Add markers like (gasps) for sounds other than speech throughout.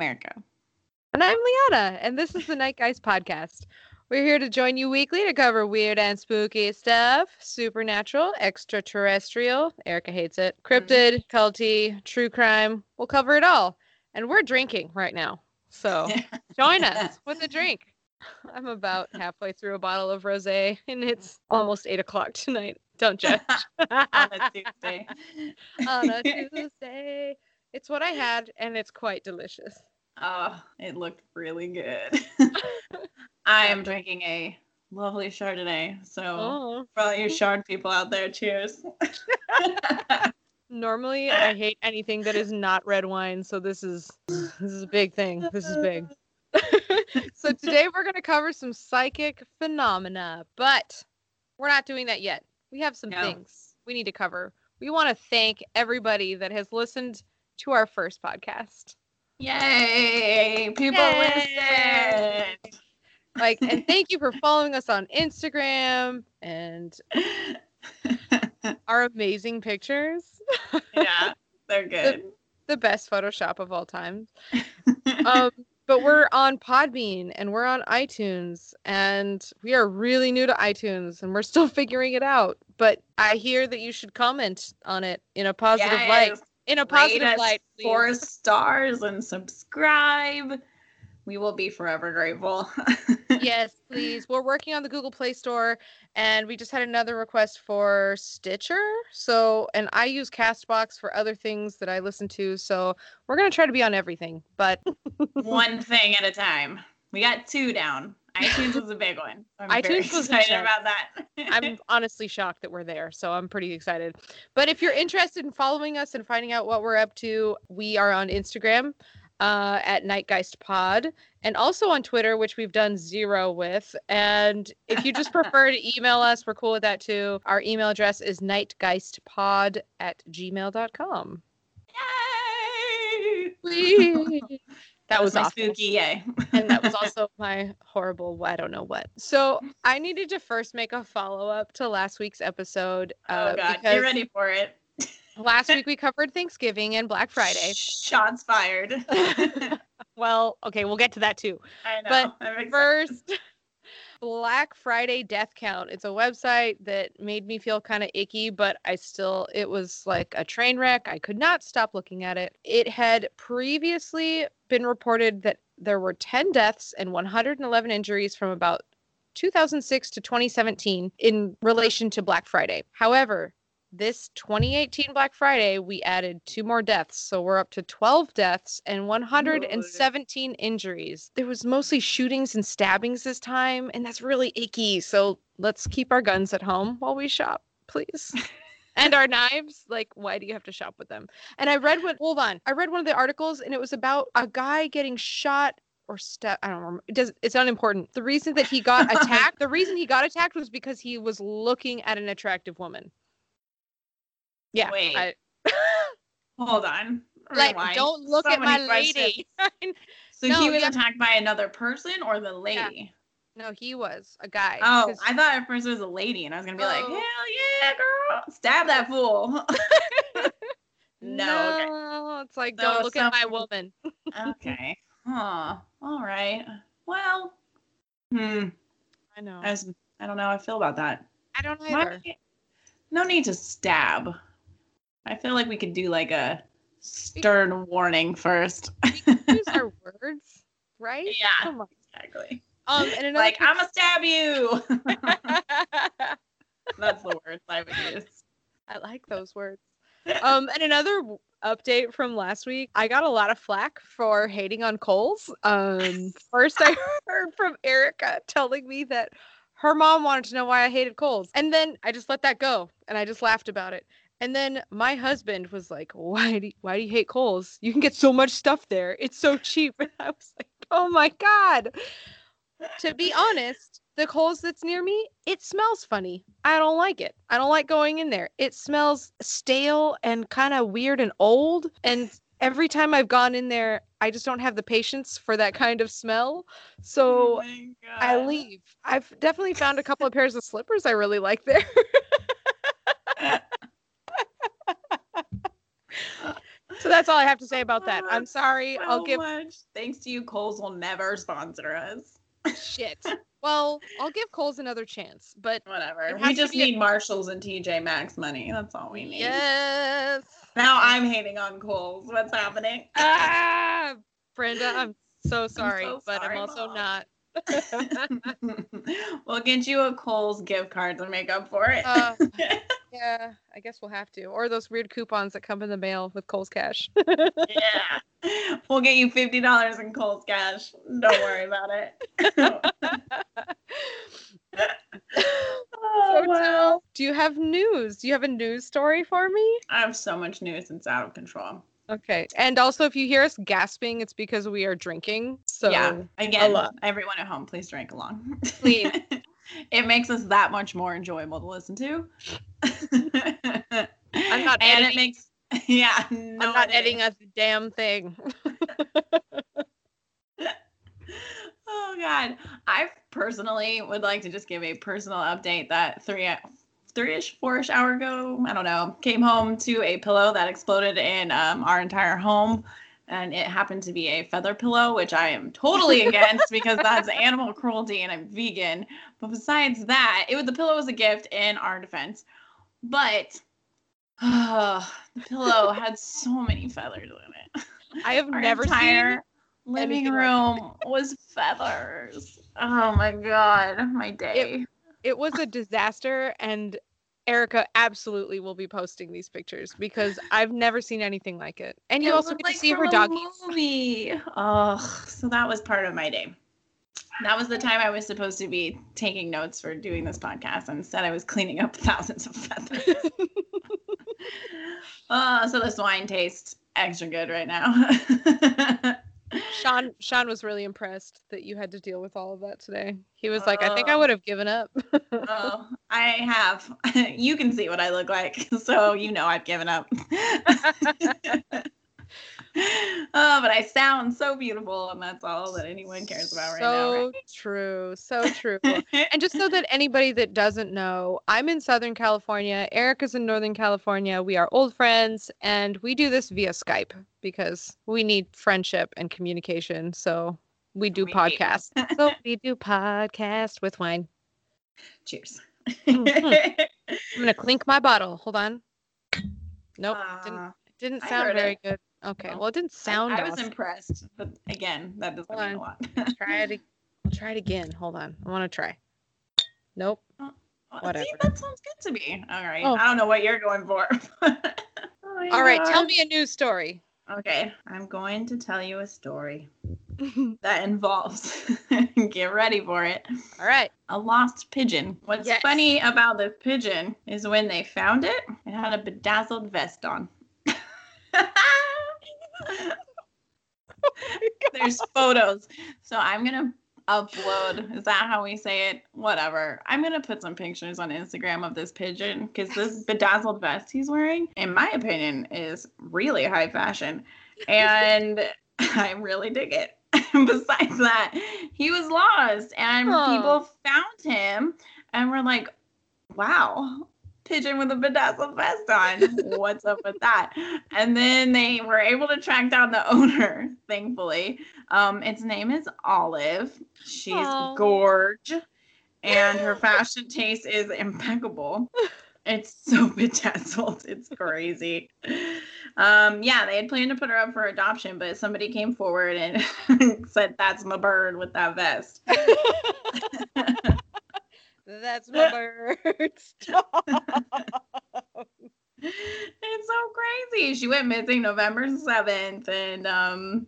I'm And I'm Liana, and this is the Nightgeist podcast. We're here to join you weekly to cover weird and spooky stuff, supernatural, extraterrestrial, Erica hates it, mm-hmm. cryptid, culty, true crime. We'll cover it all. And we're drinking right now. So (laughs) join us with a drink. I'm about halfway through a bottle of rosé, and it's almost eight o'clock tonight. Don't judge. (laughs) On a Tuesday. (laughs) On a Tuesday. It's what I had, and it's quite delicious. Oh, it looked really good. (laughs) (laughs) I am drinking a lovely Chardonnay. So Oh. for all you Chard people out there, cheers. (laughs) Normally, I hate anything that is not red wine, so this is this is a big thing. This is big. so today we're going to cover some psychic phenomena, but we're not doing that yet. We have some No. things we need to cover. We want to thank everybody that has listened to our first podcast. Yay! People Yay! listen. Like, and thank you for following us on Instagram and (laughs) our amazing pictures. yeah, they're (laughs) good. The best Photoshop of all time. (laughs) um, but we're on Podbean and we're on iTunes, and we are really new to iTunes, and we're still figuring it out. But I hear that you should comment on it in a positive light. In a positive light, please. four stars and subscribe. We will be forever grateful. (laughs) yes, please. We're working on the Google Play Store, and we just had another request for Stitcher. So, and I use Castbox for other things that I listen to. So, we're gonna try to be on everything. But (laughs) One thing at a time. We got two down. iTunes was a big one. I'm very iTunes was excited about that. I'm (laughs) honestly shocked that we're there. So I'm pretty excited. But if you're interested in following us and finding out what we're up to, we are on Instagram uh, at Nightgeist Pod and also on Twitter, which we've done zero with. And if you just (laughs) prefer to email us, we're cool with that too. Our email address is nightgeistpod at gmail.com. Yay! Whee! That was my awful. spooky yay. (laughs) and that was also my horrible I don't know what. So I needed to first make a follow up to last week's episode. Uh, oh god, get ready for it. (laughs) Last week we (laughs) covered Thanksgiving and Black Friday. Shots fired. Well, okay, we'll get to that too. I know. But. First, Black Friday Death Count. It's a website that made me feel kind of icky, but I still, it was like a train wreck. I could not stop looking at it. It had previously been reported that there were 10 deaths and 111 injuries from about 2006 to 2017 in relation to Black Friday. However, this 2018 Black Friday, we added two more deaths. So we're up to 12 deaths and 117 injuries. There was mostly shootings and stabbings this time, and that's really icky. So let's keep our guns at home while we shop, please. (laughs) and our knives, like, why do you have to shop with them? And I read what, hold on, I read one of the articles, and it was about a guy getting shot or sta- I don't remember. It does it's unimportant. The reason that he got (laughs) attacked, the reason he got attacked was because he was looking at an attractive woman. Yeah. Wait. I- (laughs) Hold on. like Rewind. don't look So at my lady. (laughs) So No, he was yeah. attacked by another person or the lady? no, he was a guy. Oh, 'cause- I thought at first it was a lady, and I was gonna be like, Oh. hell yeah, girl, stab that fool. (laughs) no. okay. it's like So don't look at my woman. Okay. Huh. All right. Well. Hmm. I know. I, was, I don't know how I feel about that. I don't Why- either. No need to stab. I feel like we could do like a stern warning first. Use our (laughs) words, right? Yeah. Exactly. Um, and another Like I'm gonna stab you. (laughs) That's the words I would use. I like those words. Um, and another update from last week, I got a lot of flack for hating on Kohl's. Um, first I (laughs) heard from Erica telling me that her mom wanted to know why I hated Kohl's, and then I just let that go and I just laughed about it. And then my husband was like, "Why do you, why do you hate Kohl's? You can get so much stuff there. It's so cheap." (laughs) And I was like, "Oh my god." To be honest, the Kohl's that's near me, it smells funny. I don't like it. I don't like going in there. It smells stale and kind of weird and old. And every time I've gone in there, I just don't have the patience for that kind of smell. So Oh I leave. I've definitely found a couple of pairs of slippers I really like there. (laughs) so that's all I have to say about that. I'm sorry. So I'll give much. Thanks to you, Kohl's will never sponsor us. shit. Well, I'll give Kohl's another chance, but Whatever. We just be a- need Marshalls and TJ Maxx money. That's all we need. yes. Now I'm hating on Kohl's. What's happening? Ah, Brenda, I'm so sorry, so but sorry, I'm also Mom. not. (laughs) we'll get you a Kohl's gift card to make up for it. Uh, (laughs) yeah, I guess we'll have to. Or those weird coupons that come in the mail with Kohl's cash. yeah. (laughs) We'll get you fifty dollars in Kohl's cash. Don't worry about it. (laughs) oh, So Jill, do you have news? Do you have a news story for me? I have so much news, it's out of control. Okay. And also, if you hear us gasping, it's because we are drinking. So yeah. Again, everyone at home, please drink along. Please. (laughs) it makes us that much more enjoyable to listen to. I'm not (laughs) and it makes (laughs) yeah, no I'm not editing. editing a damn thing. (laughs) Oh God, I personally would like to just give a personal update that three, three-ish, four-ish hour ago, I don't know, came home to a pillow that exploded in um, our entire home, and it happened to be a feather pillow, which I am totally (laughs) against because that's animal cruelty and I'm vegan. But besides that, it was the pillow was a gift in our defense, but (sighs) the pillow had so many feathers in it. I have Our never entire seen living room was feathers. Oh my god, my day. it was a disaster and Erica absolutely will be posting these pictures because I've never seen anything like it. And you It also get to see her a doggies. Movie. Oh, so that was part of my day. That was the time I was supposed to be taking notes for doing this podcast, instead I was cleaning up (laughs) thousands of feathers. oh, (laughs) so this wine tastes extra good right now. (laughs) Sean Sean was really impressed that you had to deal with all of that today. He was like, I think I Oh. would have given up. oh, I have. (laughs) you can see what I look like, (laughs) so you know I've given up. (laughs) (laughs) oh, but I sound so beautiful, and that's all that anyone cares about right now. so true. So true. (laughs) and just so that anybody that doesn't know, I'm in Southern California. Erica's in Northern California. We are old friends and we do this via Skype because we need friendship and communication. So we do We podcasts. so (laughs) we do podcast with wine. Cheers. Mhm. I'm gonna clink my bottle. Hold on. Nope. didn't Uh, didn't sound very it. good. Okay. Well it didn't sound I was awesome. impressed, but again, that doesn't Hold mean a lot. try it (laughs) I'll try it again. Hold on. I wanna try. Nope. Whatever. See, that sounds good to me. All right. Oh. I don't know what you're going for. Oh (laughs) All right, tell me a news story. Okay, I'm going to tell you a story (laughs) that involves, get ready for it, All right. a lost pigeon. What's Yes. funny about the pigeon is when they found it, it had a bedazzled vest on. There's photos. So I'm going to upload. Is that how we say it? Whatever. I'm going to put some pictures on Instagram of this pigeon because this bedazzled vest he's wearing, in my opinion, is really high fashion. And (laughs) I really dig it. (laughs) Besides that, he was lost and Aw. people found him and were like, wow, pigeon with a bedazzled vest on. What's up with that? And then they were able to track down the owner, (laughs) thankfully. Um, its name is Olive. She's Aw. gorge, and her (laughs) fashion taste is impeccable. It's so (laughs) bedazzled. It's crazy. Um, yeah, they had planned to put her up for adoption, but somebody came forward and said, That's my bird with that vest. That's my (laughs) bird. (laughs) Stop. it's so crazy. She went missing November 7th and um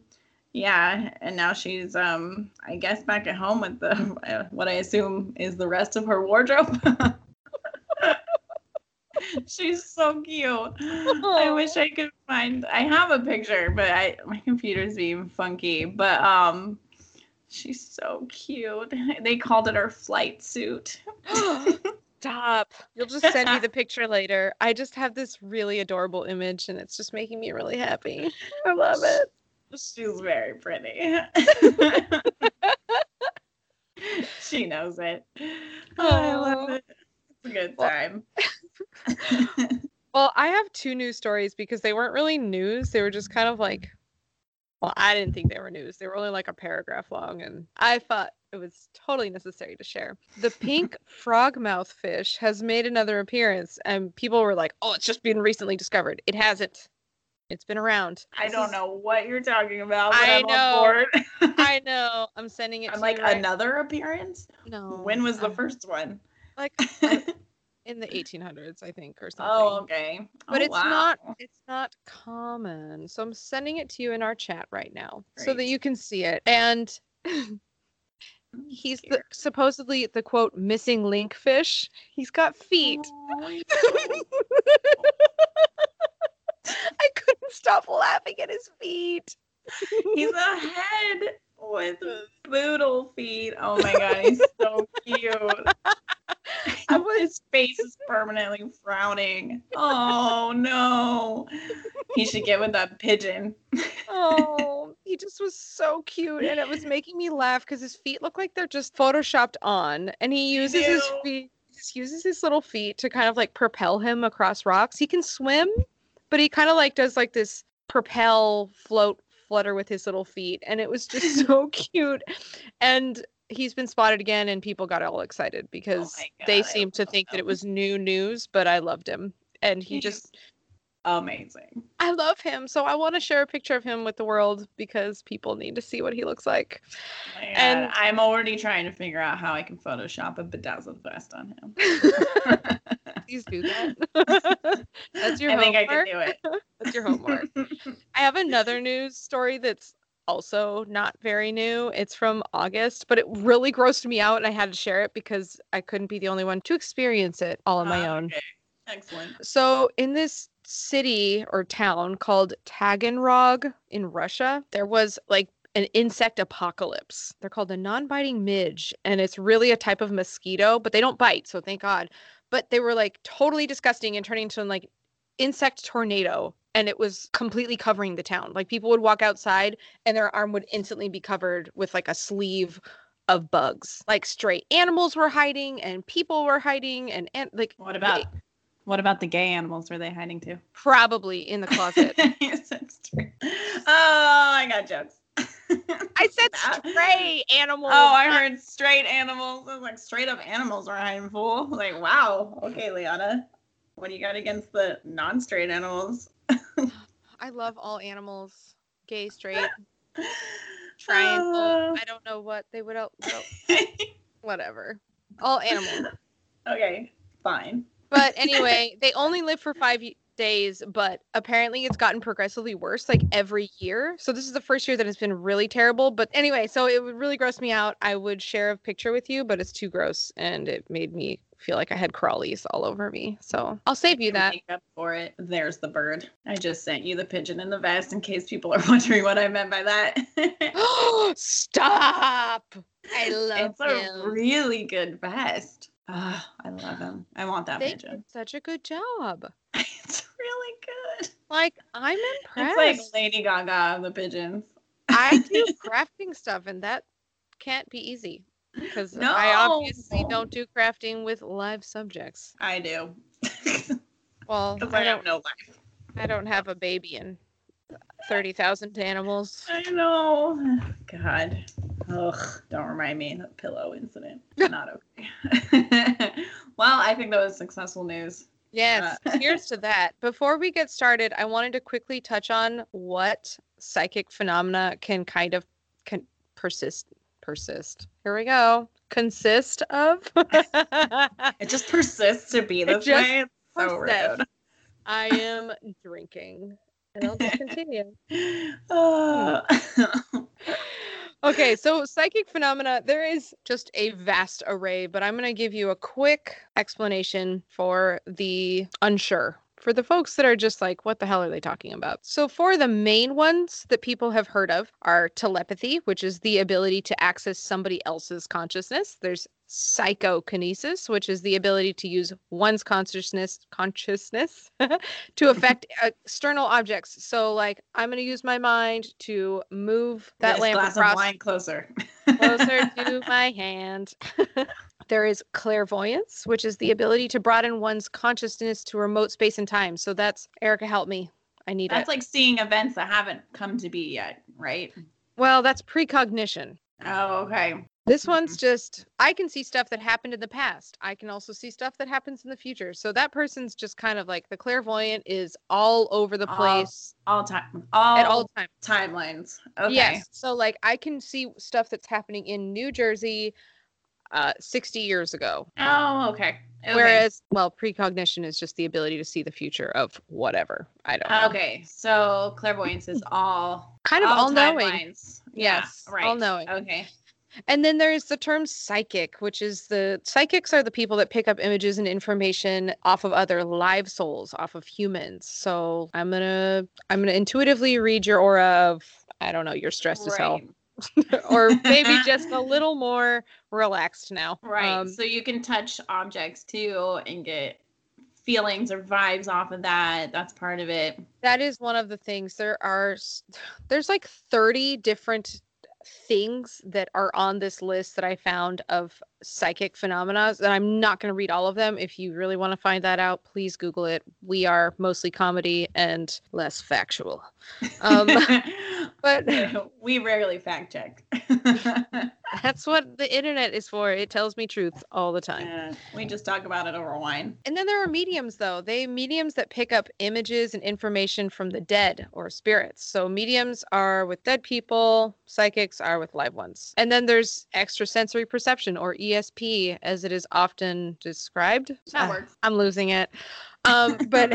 yeah, and now she's um I guess back at home with the (laughs) what I assume is the rest of her wardrobe. she's so cute. I wish I could find I have a picture, but I my computer's being funky, but um she's so cute. (laughs) They called it her flight suit. (gasps) Stop. You'll just send me the (laughs) picture later. I just have this really adorable image and it's just making me really happy. I love it. She's very pretty. (laughs) she knows it. Oh, I love it. It's a good time. Well, I have two news stories because they weren't really news. They were just kind of like, well, I didn't think they were news. They were only like a paragraph long, and I thought it was totally necessary to share. The pink (laughs) frogmouth fish has made another appearance, and people were like, oh, it's just been recently discovered. It hasn't. It's been around. I This don't is- know what you're talking about. But I I'm know. (laughs) I know. I'm sending it I'm to like right another appearance. No. When was the um, first one? Like (laughs) uh, in the 1800s, I think, or oh, something. oh, okay. but Oh, it's wow. not it's not common so i'm sending it to you in our chat right now so that you can see it and oh, he's the, supposedly the quote missing link fish he's got feet Oh, (laughs) i couldn't stop laughing at his feet He's a head with boodle feet. Oh my god, he's so (laughs) cute. I was- His face is permanently frowning. Oh no. He should get with that pigeon. oh he just was so cute and it was making me laugh because his feet look like they're just photoshopped on and he uses his feet he just uses his little feet to kind of like propel him across rocks he can swim but he kind of like does like this propel float flutter with his little feet and it was just (laughs) so cute and he's been spotted again and people got all excited because Oh my they seemed to think that it was new news but i loved him and he He's just amazing. I love him, so I want to share a picture of him with the world because people need to see what he looks like. Oh And- I'm already trying to figure out how I can Photoshop a bedazzled vest on him. (laughs) Please do that. (laughs) That's your I think I can do it. (laughs) That's your homework. I have another news story that's also not very new. It's from August, but it really grossed me out and I had to share it because I couldn't be the only one to experience it all on my Ah, own. okay. Excellent. So, in this city or town called Taganrog in Russia, there was like an insect apocalypse. They're called a non biting midge, and it's really a type of mosquito, but they don't bite, so thank God. But they were like totally disgusting and turning into like insect tornado. And it was completely covering the town. Like people would walk outside and their arm would instantly be covered with like a sleeve of bugs. Like stray animals were hiding and people were hiding and, and like What about what about the gay animals? Were they hiding too? probably in the closet. (laughs) Yes, that's true. oh, I got jokes. I said (laughs) stray animals. Oh, I heard straight animals. I was like, straight up animals are hiding fool. Like, wow. Okay, Liana. What do you got against the non-straight animals? I love all animals, gay, straight, (laughs) triangle. Uh, I don't know what they would. el- well, (laughs) Whatever. All animals. okay, fine. But (laughs) anyway, they only live for five days, but apparently it's gotten progressively worse like every year. So this is the first year that it's been really terrible. But anyway, so it would really gross me out. I would share a picture with you, but it's too gross and it made me feel like I had crawlies all over me. So I'll save you that. Make up for it. There's the bird. I just sent you the pigeon in the vest in case people are (laughs) wondering what I meant by that. (laughs) (gasps) Stop! I love it. it's a really good vest. Ah, I love him. I want that they pigeon. did such a good job. (laughs) It's really good. Like I'm impressed. It's like Lady Gaga of the pigeons. I do crafting stuff, and that can't be easy because I obviously don't do crafting with live subjects. I do. (laughs) Well, I I don't. know no life. I don't have a baby and thirty thousand animals. I know. God. Ugh. Don't remind me of the pillow incident. (laughs) Not okay. (laughs) well, I think that was successful news. Yes, Uh, here's to that. Before we get started, I wanted to quickly touch on what psychic phenomena can kind of can persist persist. Here we go. Consist of. It just persists to be (laughs) this way. It's so rude. I am drinking. And I'll just continue. Okay, so psychic phenomena, there is just a vast array, but I'm going to give you a quick explanation for the unsure. For the folks that are just like, what the hell are they talking about? So, for the main ones that people have heard of are telepathy, which is the ability to access somebody else's consciousness. There's psychokinesis, which is the ability to use one's consciousness consciousness (laughs) to mm-hmm. affect external objects. So, like, I'm going to use my mind to move that this lamp glass across of wine closer. closer (laughs) to my hand. (laughs) There is clairvoyance, which is the ability to broaden one's consciousness to remote space and time. So that's Erica, help me. I need That's it. like seeing events that haven't come to be yet, right? well, that's precognition. Oh, okay. This mm-hmm. one's just I can see stuff that happened in the past. I can also see stuff that happens in the future. So that person's just kind of like the clairvoyant is all over the place All time, all, at all times. timelines. Okay. Yes. So like I can see stuff that's happening in New Jersey uh 60 years ago. Oh, okay. okay. Whereas well precognition is just the ability to see the future of whatever. I don't know. Okay, so clairvoyance is all Kind of all knowing. timelines. Yeah, Yes, right. all-knowing. Okay. And then there's the term psychic, which is the psychics are the people that pick up images and information off of other live souls, off of humans. So I'm gonna I'm gonna intuitively read your aura of I don't know, you're stressed as hell. (laughs) Or maybe (laughs) just a little more relaxed now. Right. Um, so you can touch objects too and get feelings or vibes off of that. That's part of it. that is one of the things. There are (sighs) there's like 30 different things that are on this list that I found of psychic phenomena. And I'm not going to read all of them. If you really want to find that out, please Google it. We are mostly comedy and less factual. Um, (laughs) but (laughs) we rarely fact check. (laughs) that's what the internet is for. It tells me truth all the time. Yeah, we just talk about it over wine. And then there are mediums, though. They mediums that pick up images and information from the dead or spirits. So mediums are with dead people, psychics are with live ones. And then there's extrasensory perception or ESP, as it is often described. That Ah, works. I'm losing it. Um, but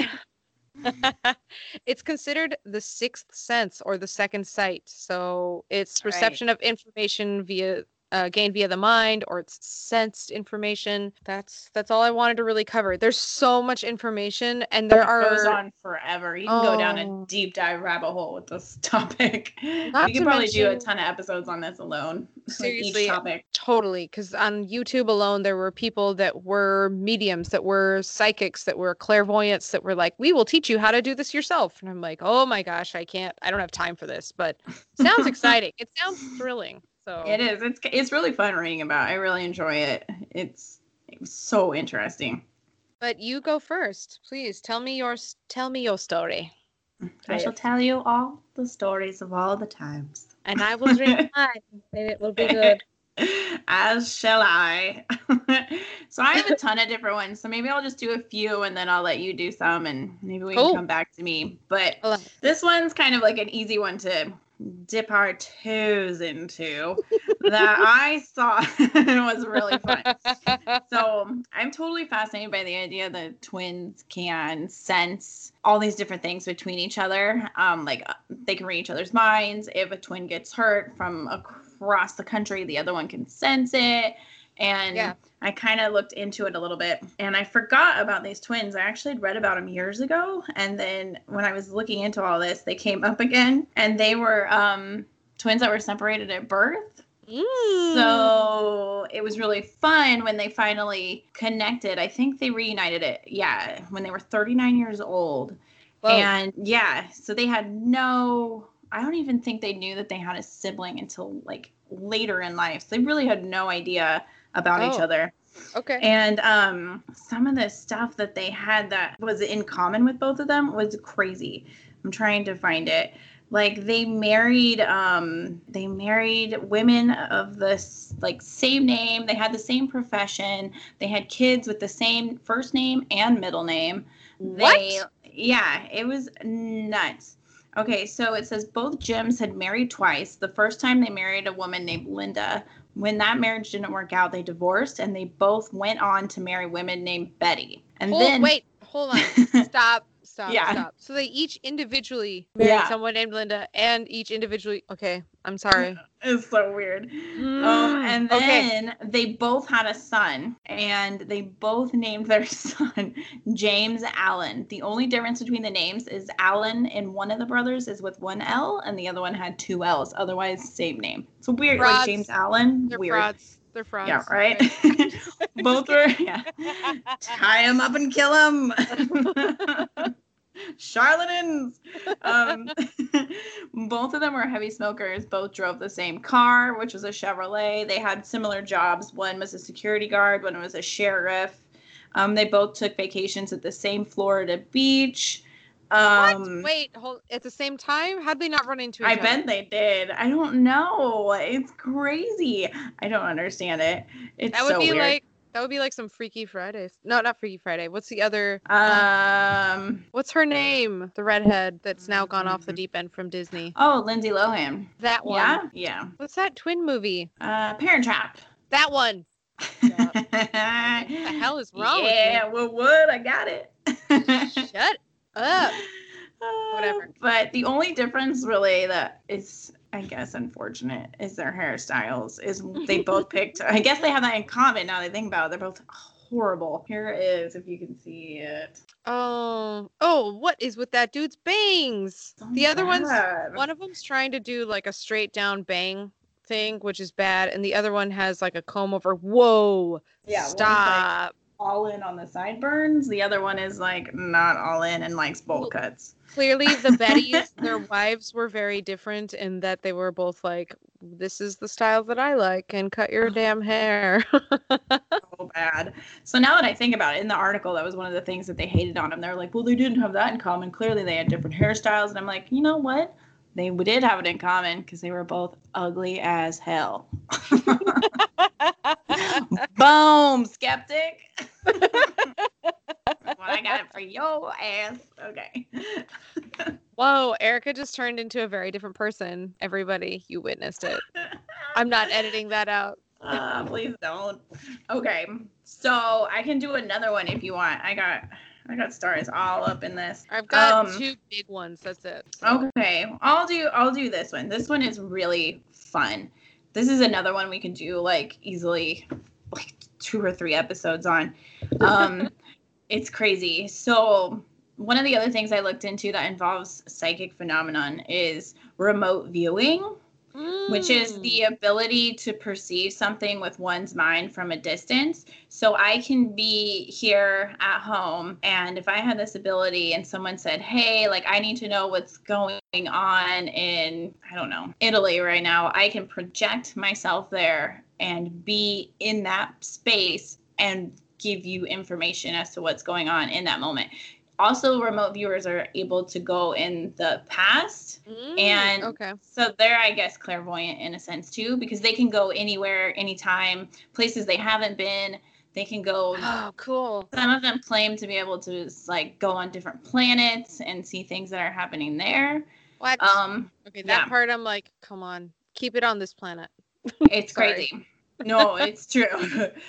(laughs) it's considered the sixth sense or the second sight. So it's Right. reception of information via uh, gained via the mind or it's sensed information. That's that's all I wanted to really cover. There's so much information, and there it are goes on forever. You can go down Oh. a deep dive rabbit hole with this (laughs) topic. Not we could probably do a ton of episodes on this alone. like Seriously, each topic. Totally, because on YouTube alone, there were people that were mediums, that were psychics, that were clairvoyants, that were like, "We will teach you how to do this yourself." And I'm like, "Oh my gosh, I can't. I don't have time for this." But (laughs) sounds exciting. It sounds thrilling. So It is. It's it's really fun reading about. I really enjoy it. It's it was so interesting. But you go first, please. Tell me your tell me your story, I shall tell you all the stories of all the times. and I will drink (laughs) mine, and it will be good. (laughs) As shall I. (laughs) so I have a ton of different ones. So maybe I'll just do a few and then I'll let you do some and maybe we Cool. can oh. come back to me. But I love it. this one's kind of like an easy one to dip our toes into that I saw (laughs) was really fun. (laughs) So I'm totally fascinated by the idea that twins can sense all these different things between each other. Um, like uh, they can read each other's minds. If a twin gets hurt from across the country, the other one can sense it. And Yeah. I kind of looked into it a little bit and I forgot about these twins. I actually had read about them years ago. And then when I was looking into all this, they came up again and they were um, twins that were separated at birth. Mm. So it was really fun when they finally connected. I think they reunited it, yeah, when they were 39 years old. Whoa. And yeah, so they had no, I don't even think they knew that they had a sibling until like later in life. So they really had no idea about each Oh. other. okay. And um, some of the stuff that they had that was in common with both of them was crazy. I'm trying to find it. Like they married, um, they married women of this like same name. They had the same profession. They had kids with the same first name and middle name. What? They, yeah, it was nuts. Okay, so it says both Jims had married twice. The first time they married a woman named Linda. When that marriage didn't work out, they divorced and they both went on to marry women named Betty. And Hold, then wait, hold on. (laughs) Stop. Stop. Yeah. Stop. So they each individually married Yeah. someone named Linda, and each individually. Okay, I'm sorry. (laughs) it's so weird. Um, Mm, and okay. then they both had a son, and they both named their (laughs) son James Allen. The only difference between the names is Allen in one of the brothers is with one L, and the other one had two L's. Otherwise, same name. So weird, Frauds. like James Allen. They're weird. frauds. They're frauds. Yeah, right. (laughs) both were. Yeah. Tie him up and kill him. Charlatans. Um, (laughs) both of them were heavy smokers. Both drove the same car, which was a Chevrolet. They had similar jobs. One was a security guard. One was a sheriff. Um, they both took vacations at the same Florida beach. Um, what? Wait, hold at the same time? How'd they not run into each other I other? bet they did. I don't know. It's crazy. I don't understand it. It's that would so be weird. like that would be like some Freaky Fridays. No, not Freaky Friday. What's the other? um. What's her name? The redhead that's now gone off the deep end from Disney. Oh, Lindsay Lohan. That one. Yeah. Yeah. What's that twin movie? Uh, Parent Trap. That one. what (laughs) What the hell is wrong yeah, well, what? I got it. Shut up. (laughs) Whatever. Uh, But the only difference, really, that is, I guess, unfortunate, is their hairstyles. Is (laughs) they both picked. I guess they have that in common. Now that I think about it, they're both horrible. Here it is, if you can see it. Oh, oh, what is with that dude's bangs? So the other one's one of them's trying to do like a straight down bang thing, which is bad, and the other one has like a comb over. Whoa! Yeah, stop. All in on the sideburns. The other one is like not all in and likes bowl cuts. Clearly, the Bettys, (laughs) their wives were very different in that they were both like, "This is the style that I like," and cut your oh. damn hair. (laughs) so bad. So now that I think about it, in the article, that was one of the things that they hated on him. They're like, well, they didn't have that in common. Clearly, they had different hairstyles. And I'm like, you know what? They did have it in common because they were both ugly as hell. (laughs) Boom, skeptic. well, I got it for your ass. Okay. Whoa, Erica just turned into a very different person. Everybody, you witnessed it. I'm not editing that out. Uh, please don't. Okay, so I can do another one if you want. I got, I got stars all up in this. I've got Um, two big ones. That's it. So- Okay, I'll do I'll do this one. This one is really fun. This is another one we can do like easily like two or three episodes on. Um (laughs) it's crazy. So one of the other things I looked into that involves psychic phenomenon is remote viewing which is Mm. the ability to perceive something with one's mind from a distance. So I can be here at home, and if I had this ability and someone said, Hey, like I need to know what's going on in, I don't know, Italy right now, I can project myself there and be in that space and give you information as to what's going on in that moment. Also, remote viewers are able to go in the past Mm, and- okay. so they're, I guess, clairvoyant in a sense too, because they can go anywhere, anytime, places they haven't been. They can go. (gasps) Oh, cool. Some of them claim to be able to like go on different planets and see things that are happening there. What? Um, okay, that yeah. part I'm like, come on, keep it on this planet. it's (laughs) crazy. No, it's true.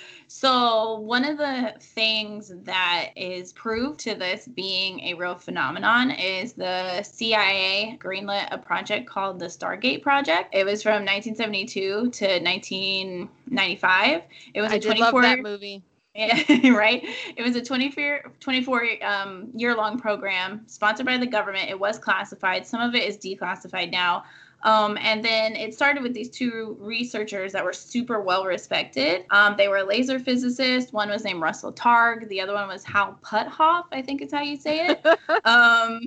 (laughs) so one of the things that is proof to this being a real phenomenon is the CIA greenlit a project called the Stargate Project. It was from 1972 to 1995. It was a I did 24 love that movie. Yeah, (laughs) right. It was a 24, 24 um, year long program sponsored by the government. It was classified. Some of it is declassified now. Um, and then it started with these two researchers that were super well respected. Um, they were laser physicists. One was named Russell Targ. The other one was Hal Puthoff, I think is how you say it. (laughs) um,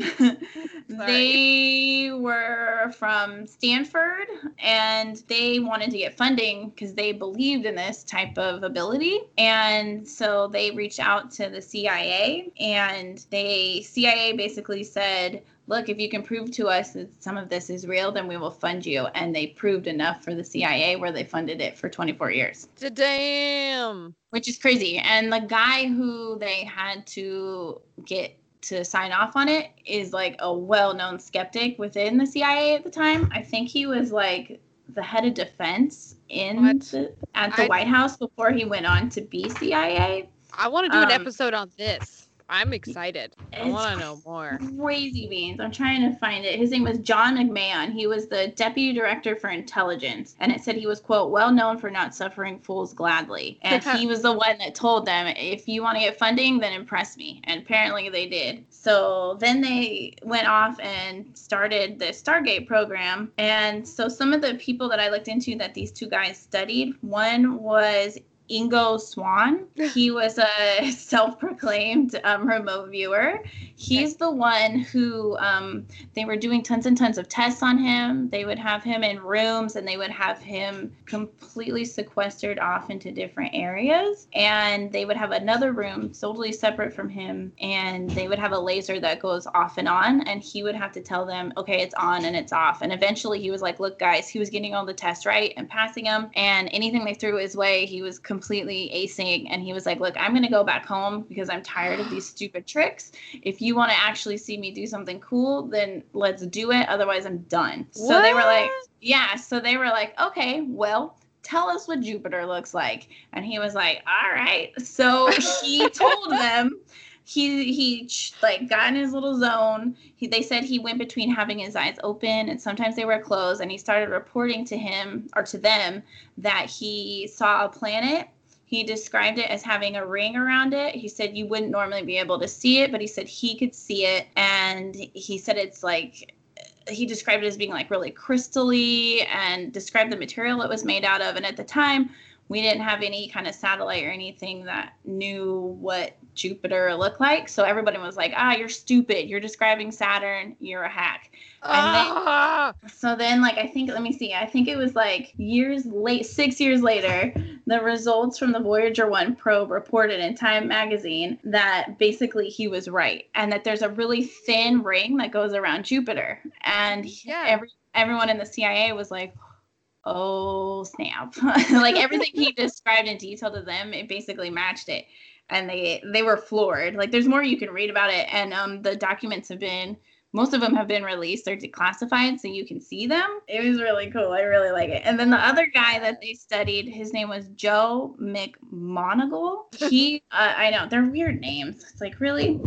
(laughs) they were from Stanford and they wanted to get funding because they believed in this type of ability. And so they reached out to the CIA and they CIA basically said, look, if you can prove to us that some of this is real, then we will fund you. And they proved enough for the CIA where they funded it for 24 years Damn. which is crazy. And the guy who they had to get to sign off on it is like a well-known skeptic within the CIA at the time. I think he was like the head of defense in the, at the I- White House before he went on to be CIA. I want to do an Um, episode on this. I'm excited. I want to know more. Crazy beans. I'm trying to find it. His name was John McMahon. He was the deputy director for intelligence. And it said he was, quote, well known for not suffering fools gladly. And (laughs) he was the one that told them, if you want to get funding, then impress me. And apparently they did. So then they went off and started the Stargate program. And so some of the people that I looked into that these two guys studied, one was Ingo Swann. (laughs) He was a (laughs) self-proclaimed um, remote viewer. He's the one who um, they were doing tons and tons of tests on him. They would have him in rooms and they would have him completely sequestered off into different areas. And they would have another room totally separate from him. And they would have a laser that goes off and on. And he would have to tell them, okay, it's on and it's off. And eventually he was like, look, guys, he was getting all the tests right and passing them. And anything they threw his way, he was completely acing. And he was like, look, I'm going to go back home because I'm tired of these (gasps) stupid tricks. If you want to actually see me do something cool, then let's do it. Otherwise, I'm done. What? So they were like, yeah. So they were like, okay, well, tell us what Jupiter looks like. And he was like, all right. So he (laughs) told them he he like got in his little zone. He, they said he went between having his eyes open and sometimes they were closed, and he started reporting to him or to them that he saw a planet. He described it as having a ring around it. He said you wouldn't normally be able to see it, but he said he could see it, and he said it's like he described it as being like really crystally and described the material it was made out of. And at the time, we didn't have any kind of satellite or anything that knew what Jupiter looked like. So everybody was like, ah, you're stupid. You're describing Saturn. You're a hack. Ah! Then, so then, like, I think, let me see, I think it was like years late, six years later, the results from the Voyager 1 probe reported in Time magazine that basically he was right and that there's a really thin ring that goes around Jupiter. And yeah. every, everyone in the CIA was like, oh snap. (laughs) Like everything he (laughs) described in detail to them it basically matched it. And they they were floored. Like there's more you can read about it. And um the documents have been most of them have been released. They're declassified so you can see them. It was really cool. I really like it. And then the other guy that they studied his name was joe mcmoneagle (laughs) he uh, i know they're weird names. It's like really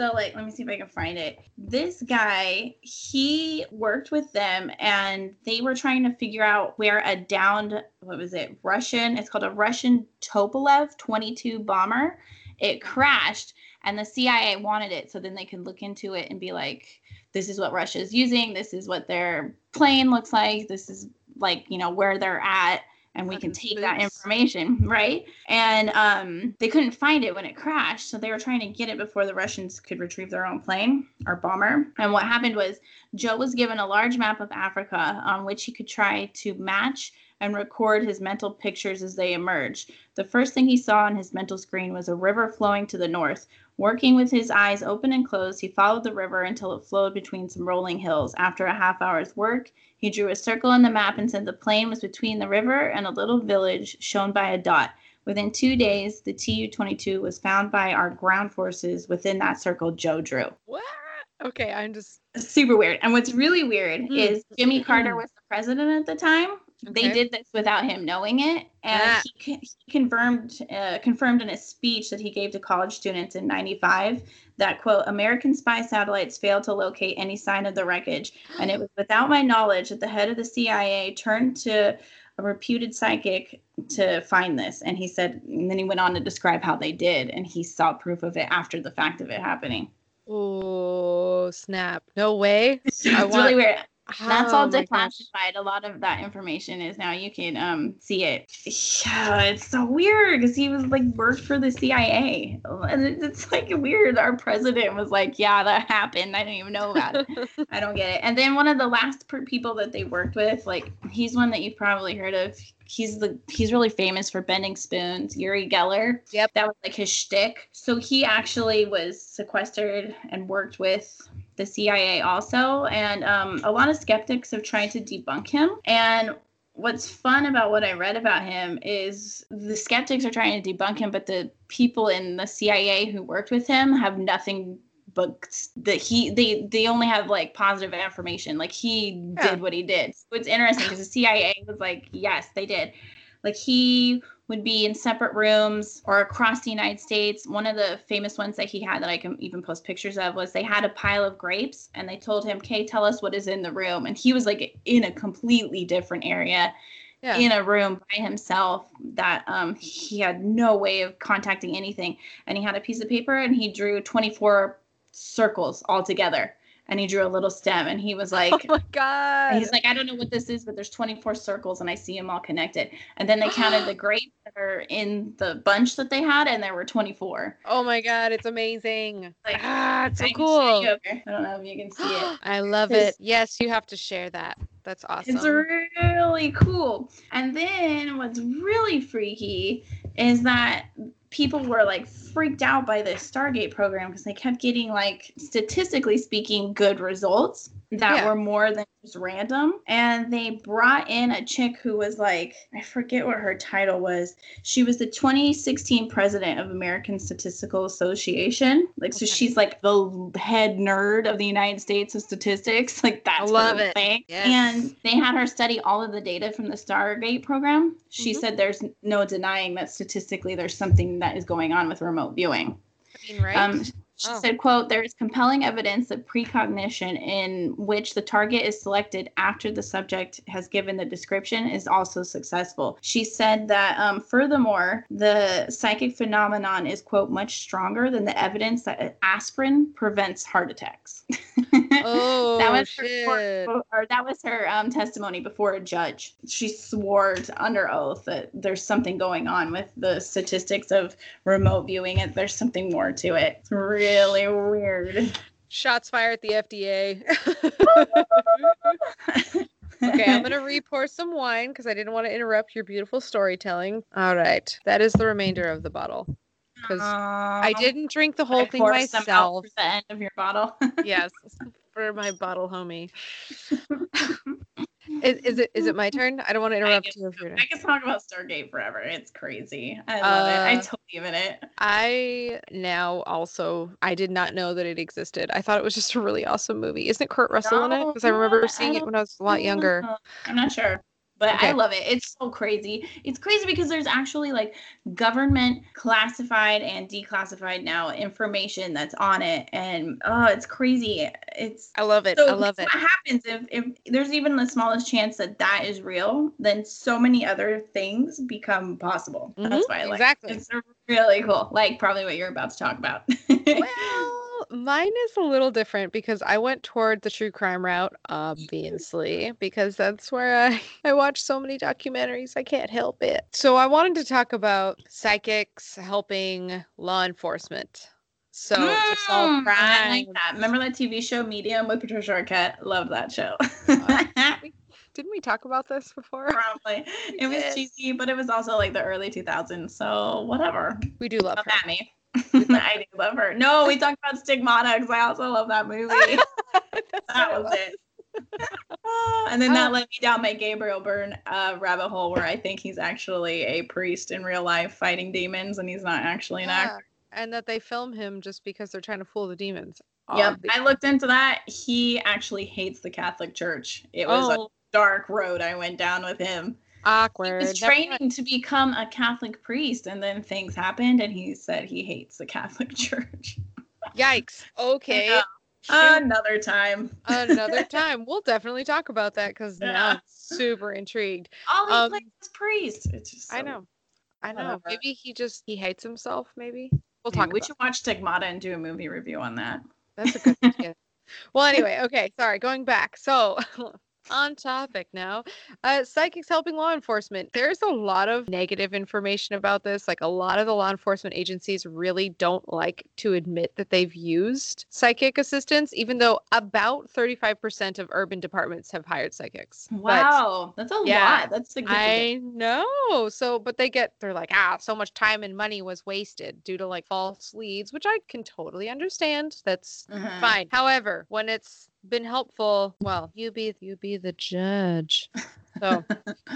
so like let me see if I can find it. This guy, he worked with them and they were trying to figure out where a downed what was it? Russian, it's called a Russian Tupolev 22 bomber. It crashed and the CIA wanted it so then they could look into it and be like this is what Russia is using, this is what their plane looks like, this is like, you know, where they're at and we can take that information, (laughs) right? And um, they couldn't find it when it crashed, so they were trying to get it before the Russians could retrieve their own plane or bomber. And what happened was Joe was given a large map of Africa on which he could try to match and record his mental pictures as they emerged. The first thing he saw on his mental screen was a river flowing to the north. Working with his eyes open and closed, he followed the river until it flowed between some rolling hills. After a half hour's work, he drew a circle on the map and said the plane was between the river and a little village shown by a dot. Within two days, the Tu 22 was found by our ground forces within that circle Joe drew. What? Okay, I'm just. Super weird. And what's really weird mm. is Jimmy Carter was the president at the time. Okay. They did this without him knowing it, and ah. he, he, confirmed uh, confirmed in a speech that he gave to college students in '95 that quote American spy satellites failed to locate any sign of the wreckage, and it (gasps) was without my knowledge that the head of the CIA turned to a reputed psychic to find this, and he said, and then he went on to describe how they did, and he saw proof of it after the fact of it happening. Oh snap! No way. (laughs) it's want... really weird. That's all oh declassified. A lot of that information is now you can um see it. Yeah, it's so weird because he was like worked for the CIA. And it's like weird. Our president was like, "Yeah, that happened. I didn't even know about it. (laughs) I don't get it." And then one of the last people that they worked with, like he's one that you've probably heard of he's the he's really famous for bending spoons. Uri Geller. Yep. That was like his shtick. So he actually was sequestered and worked with the CIA also. And um, a lot of skeptics have tried to debunk him. And what's fun about what I read about him is the skeptics are trying to debunk him, but the people in the CIA who worked with him have nothing but that he they they only have like positive information like he yeah. did what he did so it's interesting because the cia was like yes they did like he would be in separate rooms or across the united states. One of the famous ones that he had that i can even post pictures of was they had a pile of grapes and they told him okay tell us what is in the room. And he was like in a completely different area yeah. in a room by himself that um, he had no way of contacting anything. And he had a piece of paper and he drew 24 circles all together and he drew a little stem and he was (laughs) like oh my god. he's like, I don't know what this is, but there's 24 circles and I see them all connected. And then they (gasps) counted the grapes that are in the bunch that they had, and there were 24. oh my god, it's amazing. Like, ah, it's so I cool. I don't know if you can see it. (gasps) I love it. Yes, you have to share that. That's awesome. It's really cool. And then what's really freaky is that people were like freaked out by this Stargate program because they kept getting like statistically speaking good results that Yeah. were more than just random. And they brought in a chick who was like, I forget what her title was. She was the 2016 president of American Statistical Association. Like, so she's like the head nerd of the United States of statistics. (laughs) Like, that's love her it. thing. Yes. And they had her study all of the data from the Stargate program. She Mhm. said there's no denying that statistically there's something that is going on with remote viewing. I mean, right? Um, she Oh. said, quote, there is compelling evidence of precognition in which the target is selected after the subject has given the description is also successful. She said that, um, furthermore, the psychic phenomenon is, quote, much stronger than the evidence that aspirin prevents heart attacks. (laughs) oh that was shit. her court- or that was her um, testimony before a judge. She swore under oath that there's something going on with the statistics of remote viewing, and there's something more to it. It's really weird. Shots fired at the FDA. okay, I'm gonna (laughs) re-pour some wine because I didn't want to interrupt your beautiful storytelling. All right, that is the remainder of the bottle. 'Cause I didn't drink the whole I thing forced them out myself. for the end of your bottle. (laughs) yes, for my bottle homie. (laughs) is, is it is it my (laughs) turn? I don't want to interrupt guess you. I can talk about Stargate forever. It's crazy. I love it. I Uh, totally believe in it. I now also I did not know that it existed. I thought it was just a really awesome movie. Isn't Kurt Russell in it? Because I remember I seeing it when I was a lot younger. Uh, I'm not sure. But Okay. I love it. It's so crazy. It's crazy because there's actually like government classified and declassified now information that's on it. And oh, it's crazy. It's I love it. so I love it. what happens if, if there's even the smallest chance that that is real, then so many other things become possible. Mhm, That's why I like exactly. it. It's really cool. Like probably what you're about to talk about. (laughs) Well, mine is a little different because I went toward the true crime route, obviously, because that's where I, (laughs) I watch so many documentaries. I can't help it. So I wanted to talk about psychics helping law enforcement. So to solve Mm, I crime. like that. Remember that TV show Medium with Patricia Arquette? Love that show. (laughs) Didn't we talk about this before? Probably. (laughs) It was cheesy, but it was also like the early 2000s. So whatever. We do love Love her. at me. I do love her. No, we talked about Stigmata because I also love that movie. (laughs) (laughs) That was it. (laughs) And then that Oh. led me down my Gabriel Byrne uh, rabbit hole where I think he's actually a priest in real life fighting demons and he's not actually an Yeah, actor. And that they film him just because they're trying to fool the demons. Yep. Obvi- I looked into that. He actually hates the Catholic Church. It was a Oh, dark road I went down with him. He awkward. was training to become a Catholic priest, and then things happened, and he said he hates the Catholic (laughs) Church. Yikes. Okay. Another time. Another (laughs) time. We'll definitely talk about that because now I'm super intrigued. All he Um, plays is priest. It's just I know. I know. whatever. Maybe he just he hates himself, maybe. We'll Yeah, talk we should watch Stigmata and do a movie review on that. That's a good (laughs) idea. Well, anyway, okay, sorry, going back. So, on topic now. Uh, psychics helping law enforcement. There's a lot of negative information about this. Like, a lot of the law enforcement agencies really don't like to admit that they've used psychic assistance, even though about 35% of urban departments have hired psychics. But- Wow, that's a yeah, lot. That's significant. I know. So, but they get, they're like, ah, so much time and money was wasted due to like false leads, which I can totally understand. That's Mhm. fine. However, when it's been helpful, well, you be you be the judge. So (laughs)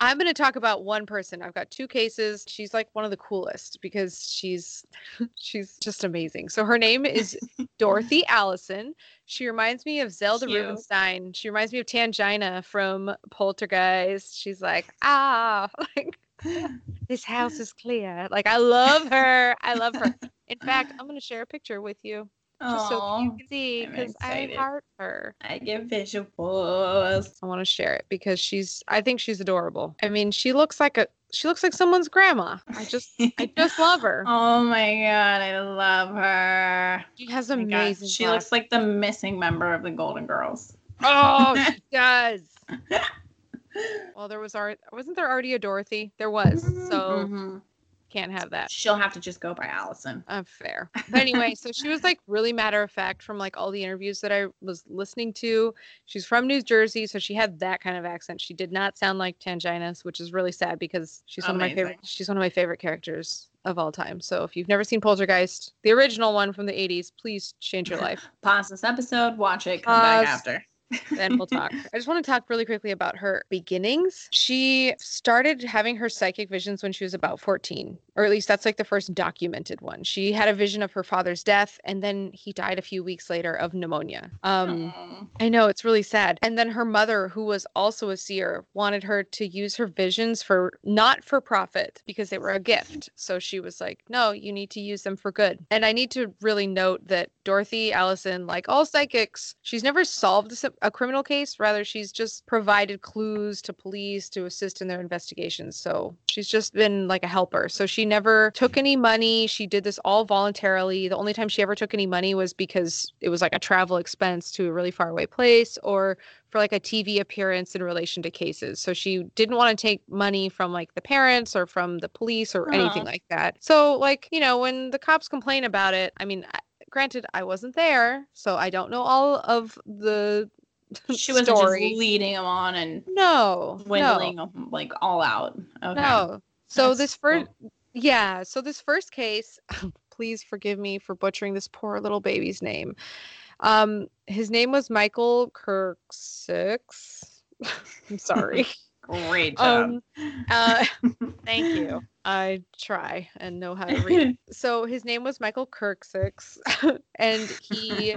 I'm going to talk about one person. I've got two cases. She's like one of the coolest because she's (laughs) she's just amazing. So her name is (laughs) Dorothy Allison. She reminds me of Zelda Cute. Rubinstein. She reminds me of Tangina from Poltergeist. She's like, ah, like this house is clear. Like I love her. I love her. In fact, I'm going to share a picture with you. Just so you can see because I heart her. I get visuals. I want to share it because she's I think she's adorable. I mean, she looks like a she looks like someone's grandma. I just I just love her. (laughs) Oh my god, I love her. She has Oh amazing She black- looks like the missing member of the Golden Girls. Oh, she (laughs) does. (laughs) Well, there was art. Wasn't there already a Dorothy? There was. So Mhm. Can't have that. she'll have to just go by Allison. Uh, fair. (laughs) But anyway, so she was like really matter of fact from like all the interviews that I was listening to. She's from New Jersey, so she had that kind of accent. She did not sound like Tangina's, which is really sad because she's one of my favorite. She's one of my favorite characters of all time. So if you've never seen Poltergeist, the original one from the 80s, please change your (laughs) life. Pause this episode, watch it, come back after. Then we'll talk. I just want to talk really quickly about her beginnings. She started having her psychic visions when she was about 14, or at least that's like the first documented one. She had a vision of her father's death, and then he died a few weeks later of pneumonia. Um. I know it's really sad. And then her mother, who was also a seer, wanted her to use her visions for not for profit because they were a gift. So she was like, "No, you need to use them for good." And I need to really note that Dorothy Allison, like all psychics, she's never solved a criminal case. Rather, she's just provided clues to police to assist in their investigations. So she's just been like a helper. So she never took any money. She did this all voluntarily. The only time she ever took any money was because it was like a travel expense to a really far away place or for like a TV appearance in relation to cases. So she didn't want to take money from like the parents or from the police or anything like that. So like, you know, when the cops complain about it, I mean, I- granted I wasn't there, so I don't know all of the (laughs) She story. just leading him on and no, dwindling no. them like all out. Okay. No. So That's this first, yeah. So this first case, (laughs) please forgive me for butchering this poor little baby's name. Um, his name was Michael kirk six (laughs) I'm sorry. Great job. um, uh, thank you. I try and know how to read. So his name was Michael Kurcsics, and he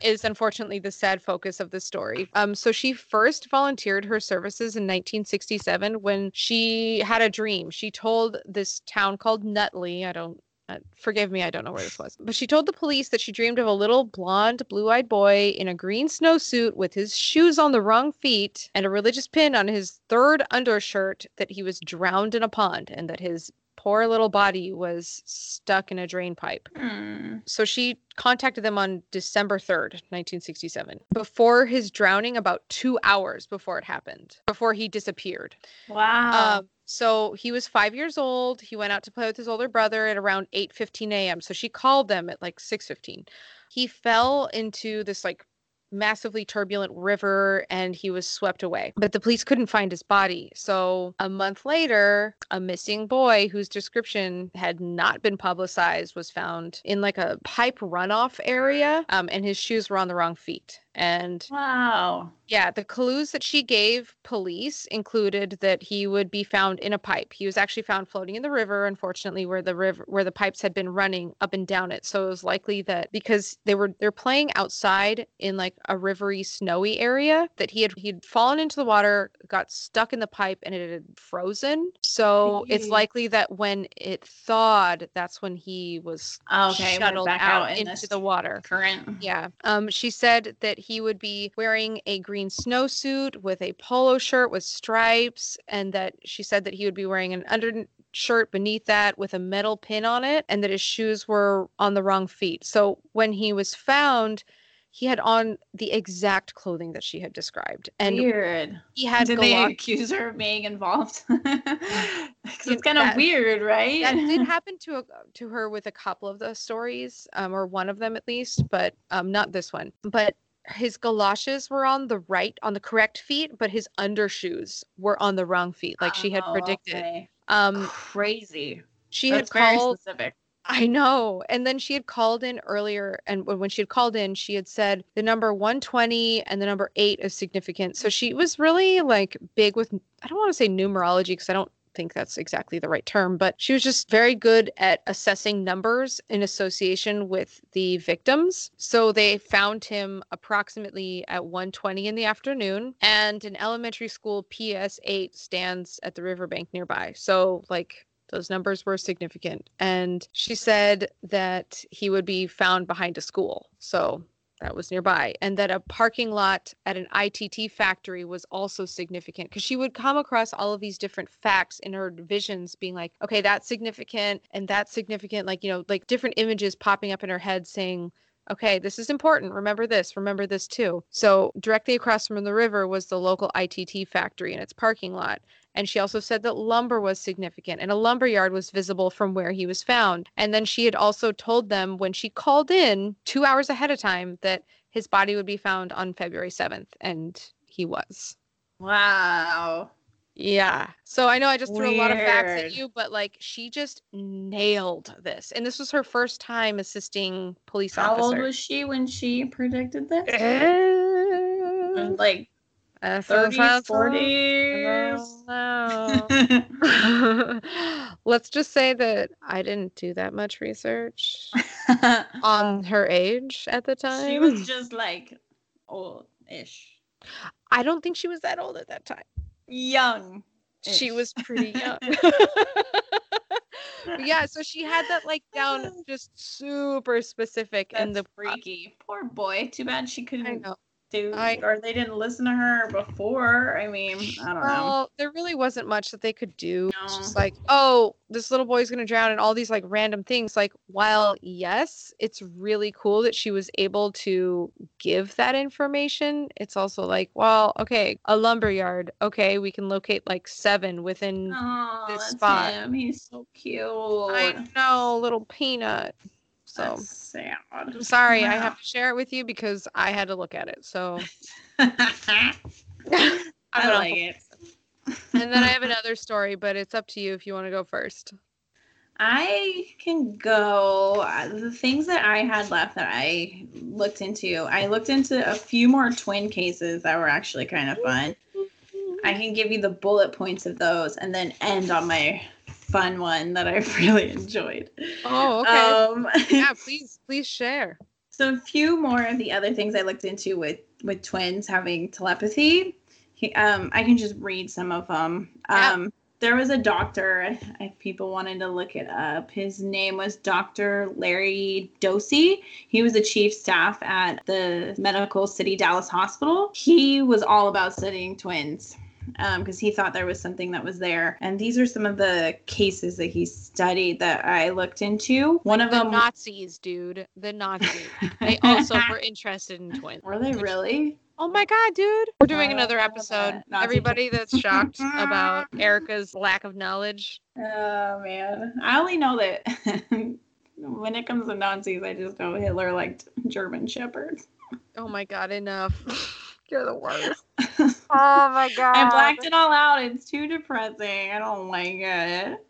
is unfortunately the sad focus of the story. Um, so she first volunteered her services in 1967 when she had a dream. She told this town called Nutley, I don't. Uh, forgive me, I don't know where this was. But she told the police that she dreamed of a little blonde, blue eyed boy in a green snowsuit with his shoes on the wrong feet and a religious pin on his third undershirt that he was drowned in a pond and that his poor little body was stuck in a drain pipe. Hmm. So she contacted them on December 3rd, 1967, before his drowning, about two hours before it happened, before he disappeared. Wow. Um, so he was five years old. He went out to play with his older brother at around 8:15 a.m. So she called them at like 6:15. He fell into this like massively turbulent river and he was swept away. But the police couldn't find his body. So a month later, a missing boy whose description had not been publicized was found in like a pipe runoff area um, and his shoes were on the wrong feet. And wow. yeah, the clues that she gave police included that he would be found in a pipe. He was actually found floating in the river, unfortunately, where the river where the pipes had been running up and down it. So it was likely that because they were they're playing outside in like a rivery, snowy area, that he had he'd fallen into the water, got stuck in the pipe, and it had frozen. So it's likely that when it thawed, that's when he was Okay. shuttled out, out in into the water. current. Yeah. Um, she said that he would be wearing a green snowsuit with a polo shirt with stripes, and that she said that he would be wearing an undershirt beneath that with a metal pin on it, and that his shoes were on the wrong feet. So when he was found, he had on the exact clothing that she had described, and weird. he had Did they accuse her of being involved? (laughs) Because it's kind of weird, right? that did (laughs) happen to a, to her with a couple of the stories, um, or one of them at least, but um, not this one. But his galoshes were on the right, on the correct feet, but his undershoes were on the wrong feet, like she had Oh, predicted. okay. Um, Crazy. she That's had called. specific. I know. And then she had called in earlier, and when when she had called in, she had said the number 120 and the number eight is significant. So she was really like big with, I don't want to say numerology because I don't think that's exactly the right term, but she was just very good at assessing numbers in association with the victims. So they found him approximately at 120 in the afternoon, and an elementary school PS8 stands at the riverbank nearby. So, like, Those numbers were significant. And she said that he would be found behind a school. So that was nearby. And that a parking lot at an ITT factory was also significant because she would come across all of these different facts in her visions, being like, okay, that's significant and that's significant. Like, you know, like different images popping up in her head saying, okay, this is important. Remember this. Remember this too. So, directly across from the river was the local ITT factory and its parking lot. And she also said that lumber was significant and a lumber yard was visible from where he was found. And then she had also told them when she called in two hours ahead of time that his body would be found on February 7th. And he was. Wow. Yeah. So I know I just threw a lot of facts at you, but like she just nailed this. And this was her first time assisting police officers. How old was she when she predicted this? Eh, Like I 30s, 40s. I. Let's just say that I didn't do that much research (laughs) on her age at the time. she was just like old-ish, I don't think she was that old at that time. young. She was pretty young. (laughs) (laughs) Yeah, so she had that like down just super specific That's in the freaky. Poor boy. Too bad she couldn't know. Do, I- or they didn't listen to her before. I mean, I don't know. Well, there really wasn't much that they could do. It's just like, oh, this little boy's gonna drown, and all these like random things. Like, while yes, it's really cool that she was able to give that information. It's also like, well, okay, a lumberyard. Okay, we can locate like seven within. Oh, this that's spot. him. He's so cute. I know, little peanut. So That's sad. I'm sorry, I have to share it with you because I had to look at it. So (laughs) I I'm like it. And then I have another story, but it's up to you if you want to go first. I can go. uh, The things that I had left that I looked into, I looked into a few more twin cases that were actually kind of fun. I can give you the bullet points of those and then end on my fun one that I've (laughs) really enjoyed. Oh, okay. Um, (laughs) yeah, please, please share. So a few more of the other things I looked into with with twins having telepathy. He, um, I can just read some of them. Yeah. Um, there was a doctor. If people wanted to look it up, his name was Dr. Larry Dossey. He was the chief staff at the Medical City Dallas Hospital. He was all about studying twins Um, because he thought there was something that was there. And these are some of the cases that he studied that I looked into. One of The them Nazis, dude. The Nazis. They also (laughs) were interested in twins. Were they really? Oh my god, dude. We're doing Oh, another episode. Nazi Everybody that's shocked (laughs) about Erica's lack of knowledge. Oh man, I only know that (laughs) when it comes to Nazis, I just know Hitler liked German shepherds. Oh my god, enough. You're the worst. (laughs) Oh my god. I blacked it all out. It's too depressing. I don't like it.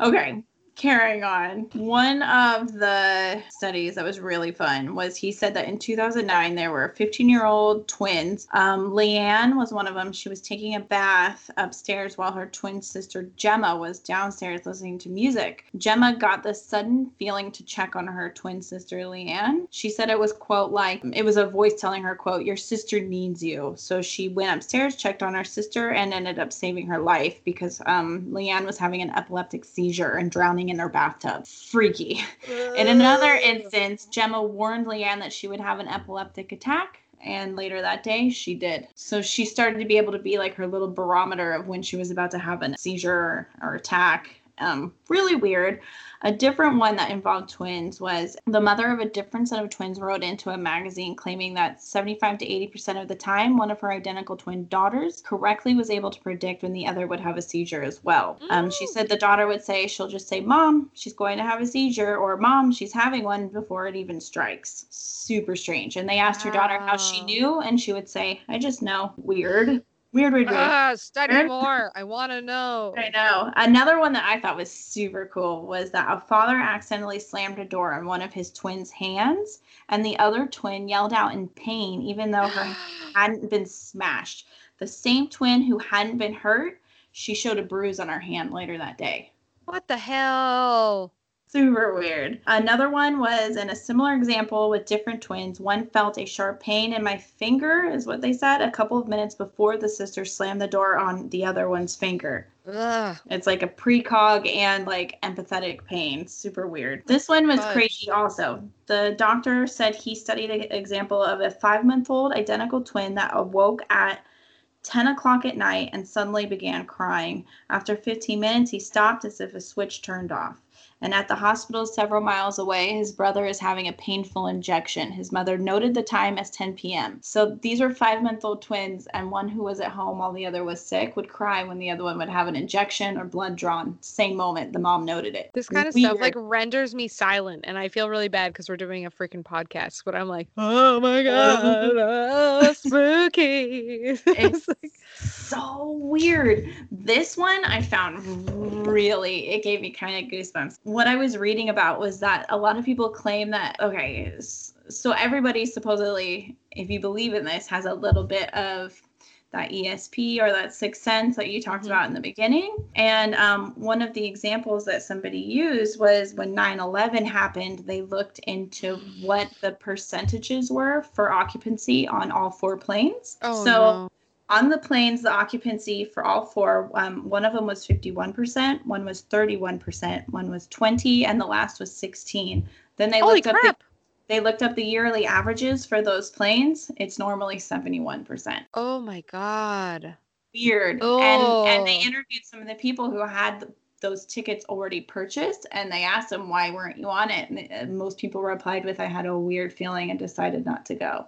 Okay, carrying on. One of the studies that was really fun was he said that in 2009 there were 15 year old twins. Um, Leanne was one of them. She was taking a bath upstairs while her twin sister Gemma was downstairs listening to music. Gemma got this sudden feeling to check on her twin sister Leanne. She said it was quote like it was a voice telling her quote your sister needs you. So she went upstairs, checked on her sister, and ended up saving her life because um, Leanne was having an epileptic seizure and drowning in her bathtub. Freaky. In another instance, Gemma warned Leanne that she would have an epileptic attack. And later that day, she did. So she started to be able to be like her little barometer of when she was about to have a seizure or attack. Um, really weird. A different one that involved twins was the mother of a different set of twins wrote into a magazine claiming that 75 to 80% of the time, one of her identical twin daughters correctly was able to predict when the other would have a seizure as well. Um, she Mm. said the daughter would say, she'll just say, Mom, she's going to have a seizure, or Mom, she's having one before it even strikes. Super strange. And they asked her daughter how she knew, and she would say, I just know. Weird. Weird, weird, weird. Ah, study Weird. more. I want to know. I know. Another one that I thought was super cool was that a father accidentally slammed a door on one of his twins' hands, and the other twin yelled out in pain, even though her hand (gasps) hadn't been smashed. The same twin who hadn't been hurt, she showed a bruise on her hand later that day. what the hell? Super weird. Another one was in a similar example with different twins. One felt a sharp pain in my finger, is what they said, a couple of minutes before the sister slammed the door on the other one's finger. Ugh. It's like a precog and like empathetic pain. Super weird. This one was crazy also. The doctor said he studied an example of a five month old identical twin that awoke at 10 o'clock at night and suddenly began crying. After 15 minutes, he stopped as if a switch turned off. And at the hospital several miles away, his brother is having a painful injection. His mother noted the time as 10 p.m. So these were five month old twins, and one who was at home while the other was sick would cry when the other one would have an injection or blood drawn. Same moment, the mom noted it. This kind of stuff like renders me silent, and I feel really bad because we're doing a freaking podcast. But I'm like, oh my oh, god, (laughs) oh, spooky. (laughs) it's like, so weird. This one I found really, it gave me kind of goosebumps. What I was reading about was that a lot of people claim that, okay, so everybody supposedly, if you believe in this, has a little bit of that ESP or that sixth sense that you talked Mhm. about in the beginning. And um, one of the examples that somebody used was when 9 11 happened, they looked into what the percentages were for occupancy on all four planes. oh so no. On the planes, the occupancy for all four, um, one of them was 51%, one was 31%, one was 20, and the last was 16. Then they Holy looked up the, they looked up the yearly averages for those planes. It's normally 71%. Oh my god. Weird. And and they Oh. interviewed some of the people who had th- those tickets already purchased and they asked them why weren't you on it and uh, most people replied with i had a weird feeling and decided not to go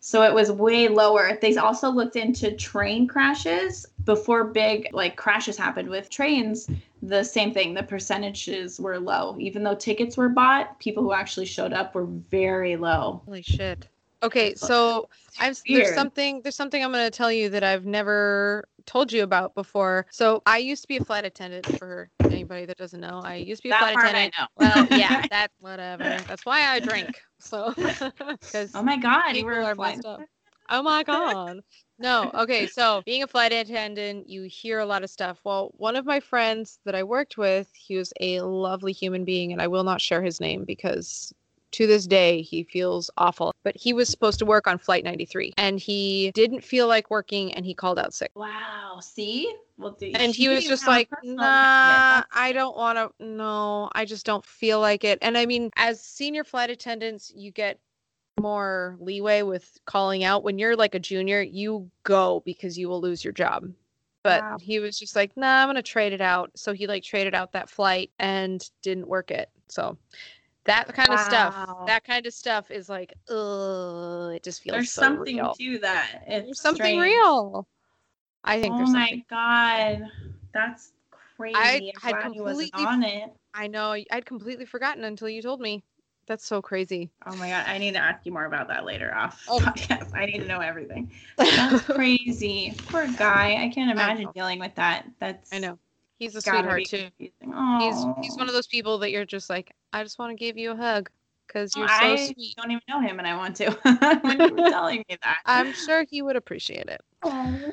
so it was way lower. They also looked into train crashes. Before big like crashes happened with trains the same thing. The percentages were low. Even though tickets were bought people who actually showed up were very low. Holy shit. Okay, so I've, there's something there's something I'm gonna tell you that I've never told you about before. So I used to be a flight attendant for anybody that doesn't know. I used to be a that flight part attendant. i know Well, (laughs) yeah, that whatever. That's why I drink. So (laughs) because oh my god you people were are flying. messed up. Oh my god. No, okay, so being a flight attendant, you hear a lot of stuff. Well, one of my friends that I worked with, he was a lovely human being, and I will not share his name because to this day he feels awful. But he was supposed to work on Flight 93, and he didn't feel like working, and he called out sick. Wow. See? Well, And he was just like, nah. I don't want to. No, I just don't feel like it. And I mean, as senior flight attendants, you get more leeway with calling out. When you're like a junior, you go because you will lose your job. But Wow. he was just like, nah, I'm going to trade it out. So he like traded out that flight and didn't work it. So that kind of stuff, that kind of stuff is like, oh it just feels There's so something real. to that. It's There's something strange. real. I think Oh there's my god. That's crazy. I had glad he wasn't completely on it. I know. I'd completely forgotten until you told me. That's so crazy. Oh my god. I need to ask you more about that later off Oh. podcast. I need to know everything. (laughs) That's crazy. Poor guy. I can't imagine know. dealing with that. That's I know. He's a sweetheart too. He's he's one of those people that you're just like, I just want to give you a hug because you're so I sweet. don't even know him and I want to. (laughs) when you were (laughs) telling me that. I'm sure he would appreciate it. Oh,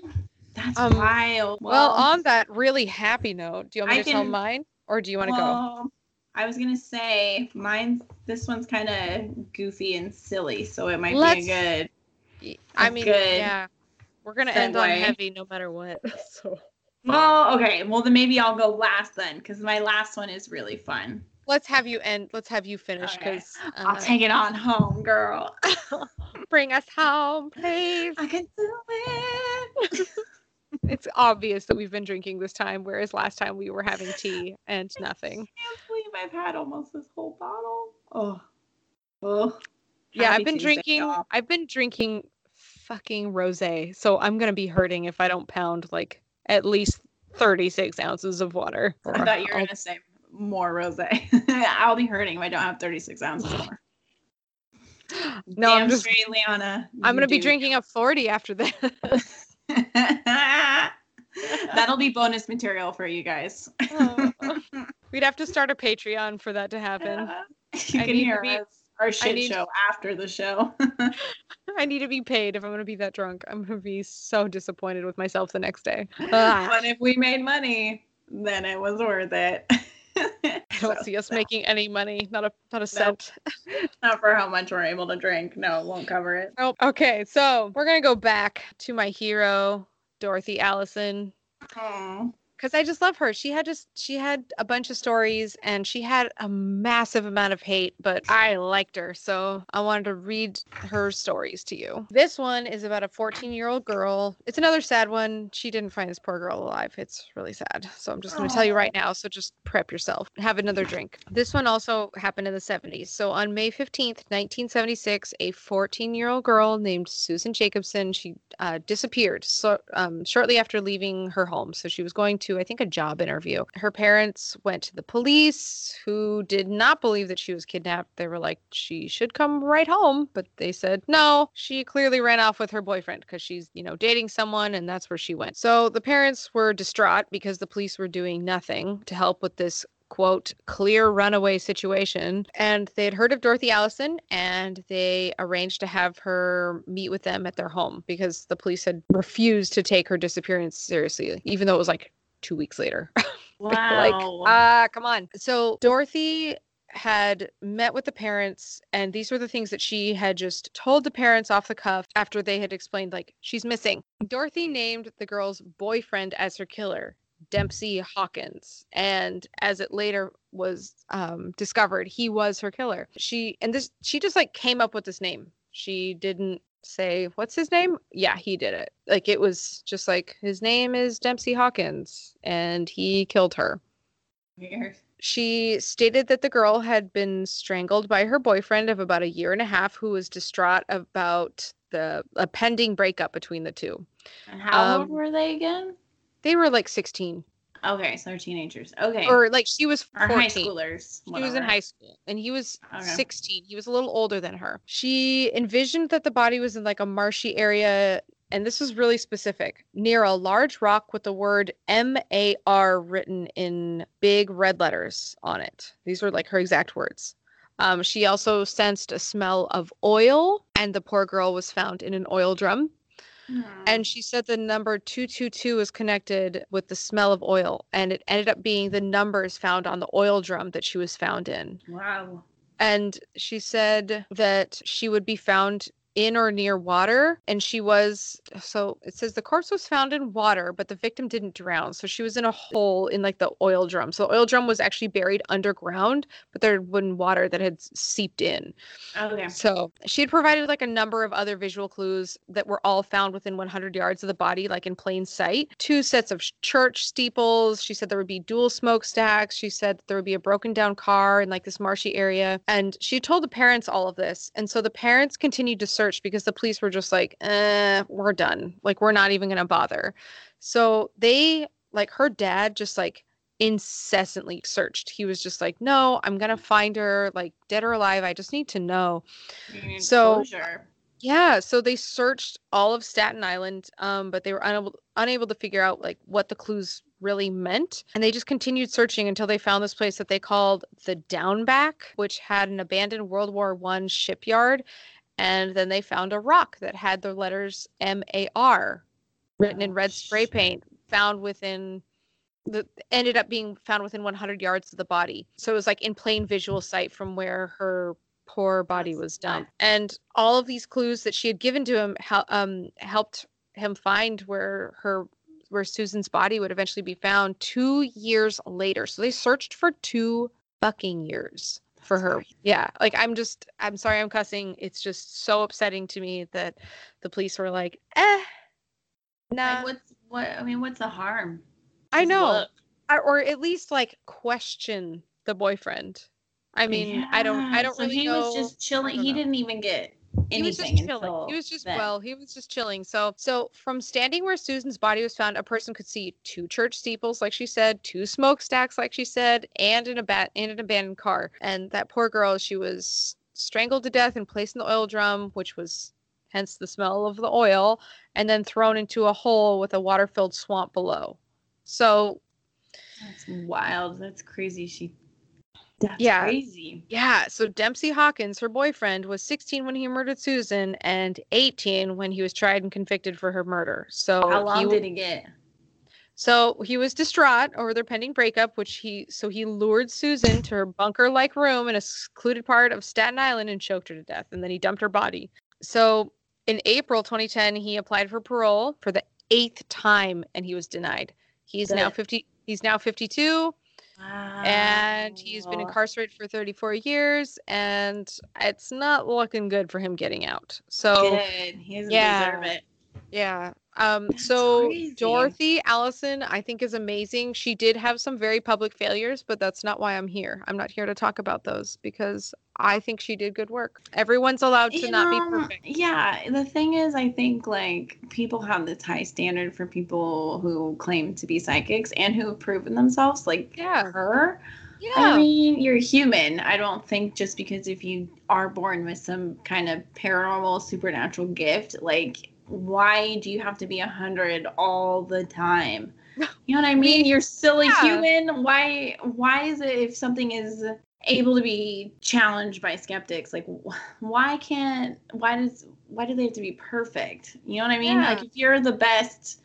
that's Um, wild. Well, on that really happy note, do you want me I to tell mine or do you want to go? I was gonna say mine. This one's kind of goofy and silly, so it might Let's- be a good. Y- I a mean, good yeah, we're gonna end on heavy no matter what. (laughs) So Well, okay. Well, then maybe I'll go last then, because my last one is really fun. let's have you end. Let's have you finish Okay. because I'll uh, take it on home, girl. (laughs) bring us home, please. I can do it. (laughs) It's obvious that we've been drinking this time, whereas last time we were having tea and nothing. I can't believe I've had almost this whole bottle. Oh, oh. Yeah, Happy I've been Tuesday, drinking. y'all. I've been drinking fucking rosé, so I'm gonna be hurting if I don't pound like at least 36 ounces of water. I thought you were I'll- gonna say more rosé. (laughs) I'll be hurting if I don't have 36 ounces more. No, I'm just. straight, Leona. I'm gonna be drinking a 40 after this. (laughs) (laughs) That'll be bonus material for you guys. We'd have to start a Patreon for that to happen. you I can to hear be- us, our shit need- show after the show. (laughs) I need to be paid if I'm gonna be that drunk. I'm gonna be so disappointed with myself the next day. (laughs) Ah. but if we made money, then it was worth it. (laughs) I don't see us making any money. Not a not a cent. Not for how much we're able to drink. No, it won't cover it. Oh, okay. So we're gonna go back to my hero, Dorothy Allison. Aw. Because I just love her. She had just she had a bunch of stories and she had a massive amount of hate, but I liked her, so I wanted to read her stories to you. This one is about a 14-year-old girl. It's another sad one. She didn't find this poor girl alive. It's really sad. So I'm just going to tell you right now, so just prep yourself. Have another drink. This one also happened in the 70s. So on May 15th, 1976, a 14-year-old girl named Susan Jacobson, she uh, disappeared so, um, shortly after leaving her home. So she was going to, I think, a job interview. Her parents went to the police, who did not believe that she was kidnapped. They were like, she should come right home. But they said, no, she clearly ran off with her boyfriend because she's, you know, dating someone and that's where she went. So the parents were distraught because the police were doing nothing to help with this quote clear runaway situation and they had heard of dorothy allison and they arranged to have her meet with them at their home because the police had refused to take her disappearance seriously even though it was like two weeks later. (laughs) Like Wow. ah come on. So dorothy had met with the parents and these were the things that she had just told the parents off the cuff after they had explained like she's missing. Dorothy named the girl's boyfriend as her killer dempsey hawkins and as it later was um, discovered he was her killer. She and this she just like came up with this name. She didn't say what's his name? Yeah he did it. Like it was just like his name is dempsey hawkins and he killed her. Weird. she stated that the girl had been strangled by her boyfriend of about a year and a half who was distraught about the a pending breakup between the two. And how old Um, were they again? they were like 16 Okay, so they're teenagers. Okay. or like she was Or 14 high schoolers. She was in high school and he was Okay. 16. He was a little older than her. She envisioned that the body was in like a marshy area, and this was really specific near a large rock with the word M A R written in big red letters on it. These were like her exact words. Um, she also sensed a smell of oil, and the poor girl was found in an oil drum. Hmm. And she said the number 222 is connected with the smell of oil, and it ended up being the numbers found on the oil drum that she was found in. wow. And she said that she would be found in or near water. And she was, so it says the corpse was found in water, but the victim didn't drown. So she was in a hole in like the oil drum. So the oil drum was actually buried underground, but there had been water that had seeped in. Okay. So she had provided like a number of other visual clues that were all found within 100 yards of the body, like in plain sight. Two sets of church steeples. She said there would be dual smokestacks. She said there would be a broken down car in like this marshy area. And she told the parents all of this. And so the parents continued to search because the police were just like, eh, we're done. Like, we're not even going to bother. So they, like, her dad just like, incessantly searched. He was just like, "No, I'm going to find her like dead or alive. I just need to know." Need So- closure. Yeah, so they searched all of Staten Island, um, but they were unable unable to figure out like what the clues really meant, and they just continued searching until they found this place that they called the Downback, which had an abandoned World War One shipyard, and then they found a rock that had the letters M A R written in Oh, red spray shit. paint, found within the ended up being found within 100 yards of the body. So it was like in plain visual sight from where her poor body was dumped. And all of these clues that she had given to him um, helped him find where her where Susan's body would eventually be found 2 years later. So they searched for 2 fucking years for her. crazy. Yeah, like I'm just I'm sorry I'm cussing. It's just so upsetting to me that the police were like, "Eh, nah." Like, what's what? I mean, what's the harm? I know. or, or at least like question the boyfriend. I mean, I don't, I don't so really he know. was just chilling. He know. didn't even get he was just chilling. He was just then. well, he was just chilling. So, so from standing where Susan's body was found, a person could see two church steeples, like she said, two smokestacks, like she said, and an abat and an abandoned car. And that poor girl, she was strangled to death and placed in the oil drum, which was hence the smell of the oil, and then thrown into a hole with a water-filled swamp below. So That's wild. That's crazy. She. That's Yeah. crazy. Yeah, so Dempsey Hawkins, her boyfriend, was 16 when he murdered Susan and 18 when he was tried and convicted for her murder. So How long he, did he get? So he was distraught over their pending breakup, which he so he lured Susan to her bunker-like room in a secluded part of Staten Island and choked her to death, and then he dumped her body. So in April 2010, he applied for parole for the eighth time, and he was denied. He's now 50. He's now 52. Wow. And he's been incarcerated for 34 years, and it's not looking good for him getting out. So, good. He doesn't yeah, deserve it. Yeah. Um, so crazy. Dorothy Allison, I think, is amazing. She did have some very public failures, but that's not why I'm here. I'm not here to talk about those because I think she did good work. Everyone's allowed to you not know, be perfect. Yeah. The thing is, I think like people have this high standard for people who claim to be psychics and who have proven themselves, like yeah. her. Yeah. I mean, you're human. I don't think just because if you are born with some kind of paranormal supernatural gift, like why do you have to be a hundred all the time? (laughs) You know what I mean? You're still a yeah. human. Why why is it if something is able to be challenged by skeptics, like why can't why does why do they have to be perfect? You know what I mean? Yeah. Like if you're the best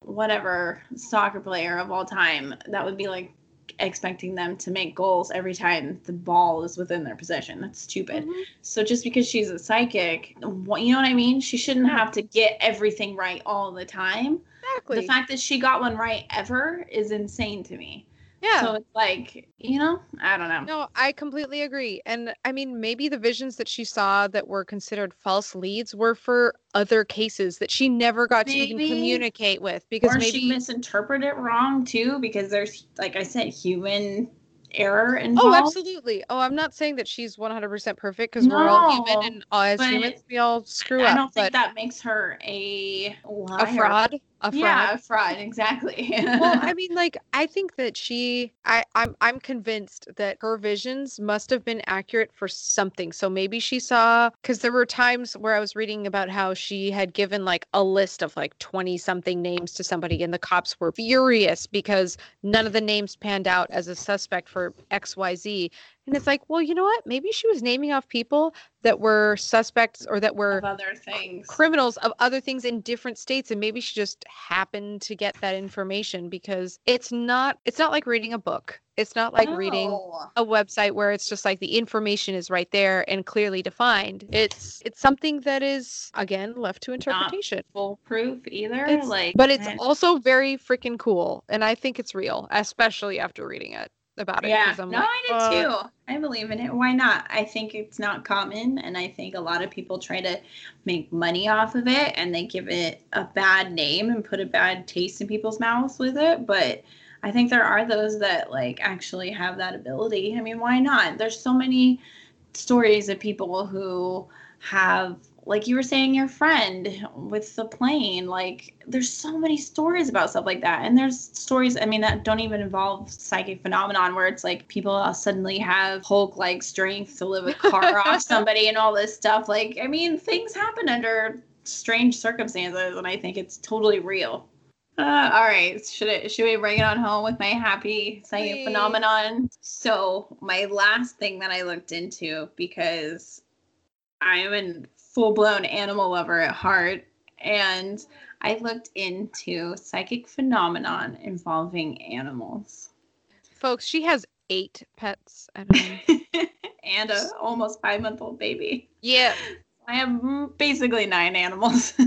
whatever soccer player of all time, that would be like expecting them to make goals every time the ball is within their possession. That's stupid. Mm-hmm. So just because she's a psychic, you know what I mean? She shouldn't have to get everything right all the time. Exactly. The fact that she got one right ever is insane to me. Yeah. So it's like, you know, I don't know. No, I completely agree. And I mean, maybe the visions that she saw that were considered false leads were for other cases that she never got maybe. to even communicate with because or maybe she misinterpreted it wrong too because there's like I said human error oh, involved. Oh, absolutely. Oh, I'm not saying that she's 100% perfect because no, we're all human and as humans we all screw I up. I don't think that makes her a liar. a fraud a fraud. Yeah, a fraud, exactly. well, I (laughs) mean, like, I think that she, I, I'm, I'm convinced that her visions must have been accurate for something. So maybe she saw, because there were times where I was reading about how she had given like a list of like 20 something names to somebody, and the cops were furious because none of the names panned out as a suspect for XYZ. And it's like, well, you know what? Maybe she was naming off people that were suspects or that were of other things, criminals of other things in different states, and maybe she just happened to get that information because it's not it's not like reading a book. It's not like no. reading a website where it's just like the information is right there and clearly defined. It's it's something that is again left to interpretation. Not foolproof either. It's, like, but it's eh. also very freaking cool, and I think it's real, especially after reading it about it. Yeah, no, like, I did uh, too. I believe in it. Why not? I think it's not common, and I think a lot of people try to make money off of it, and they give it a bad name and put a bad taste in people's mouths with it. But I think there are those that like actually have that ability. I mean, why not? There's so many stories of people who have like you were saying your friend with the plane like there's so many stories about stuff like that. And there's stories i mean that don't even involve psychic phenomenon where it's like people suddenly have hulk like strength to live a car off (laughs) somebody and all this stuff. Like i mean things happen under strange circumstances and i think it's totally real. Uh, all right, should it should we bring it on home with my happy psychic phenomenon? So my last thing that I looked into because I am in full blown animal lover at heart. And I looked into psychic phenomenon involving animals. Folks, she has eight pets at home. (laughs) and a almost five month old baby. Yeah. I have basically nine animals. (laughs) (laughs)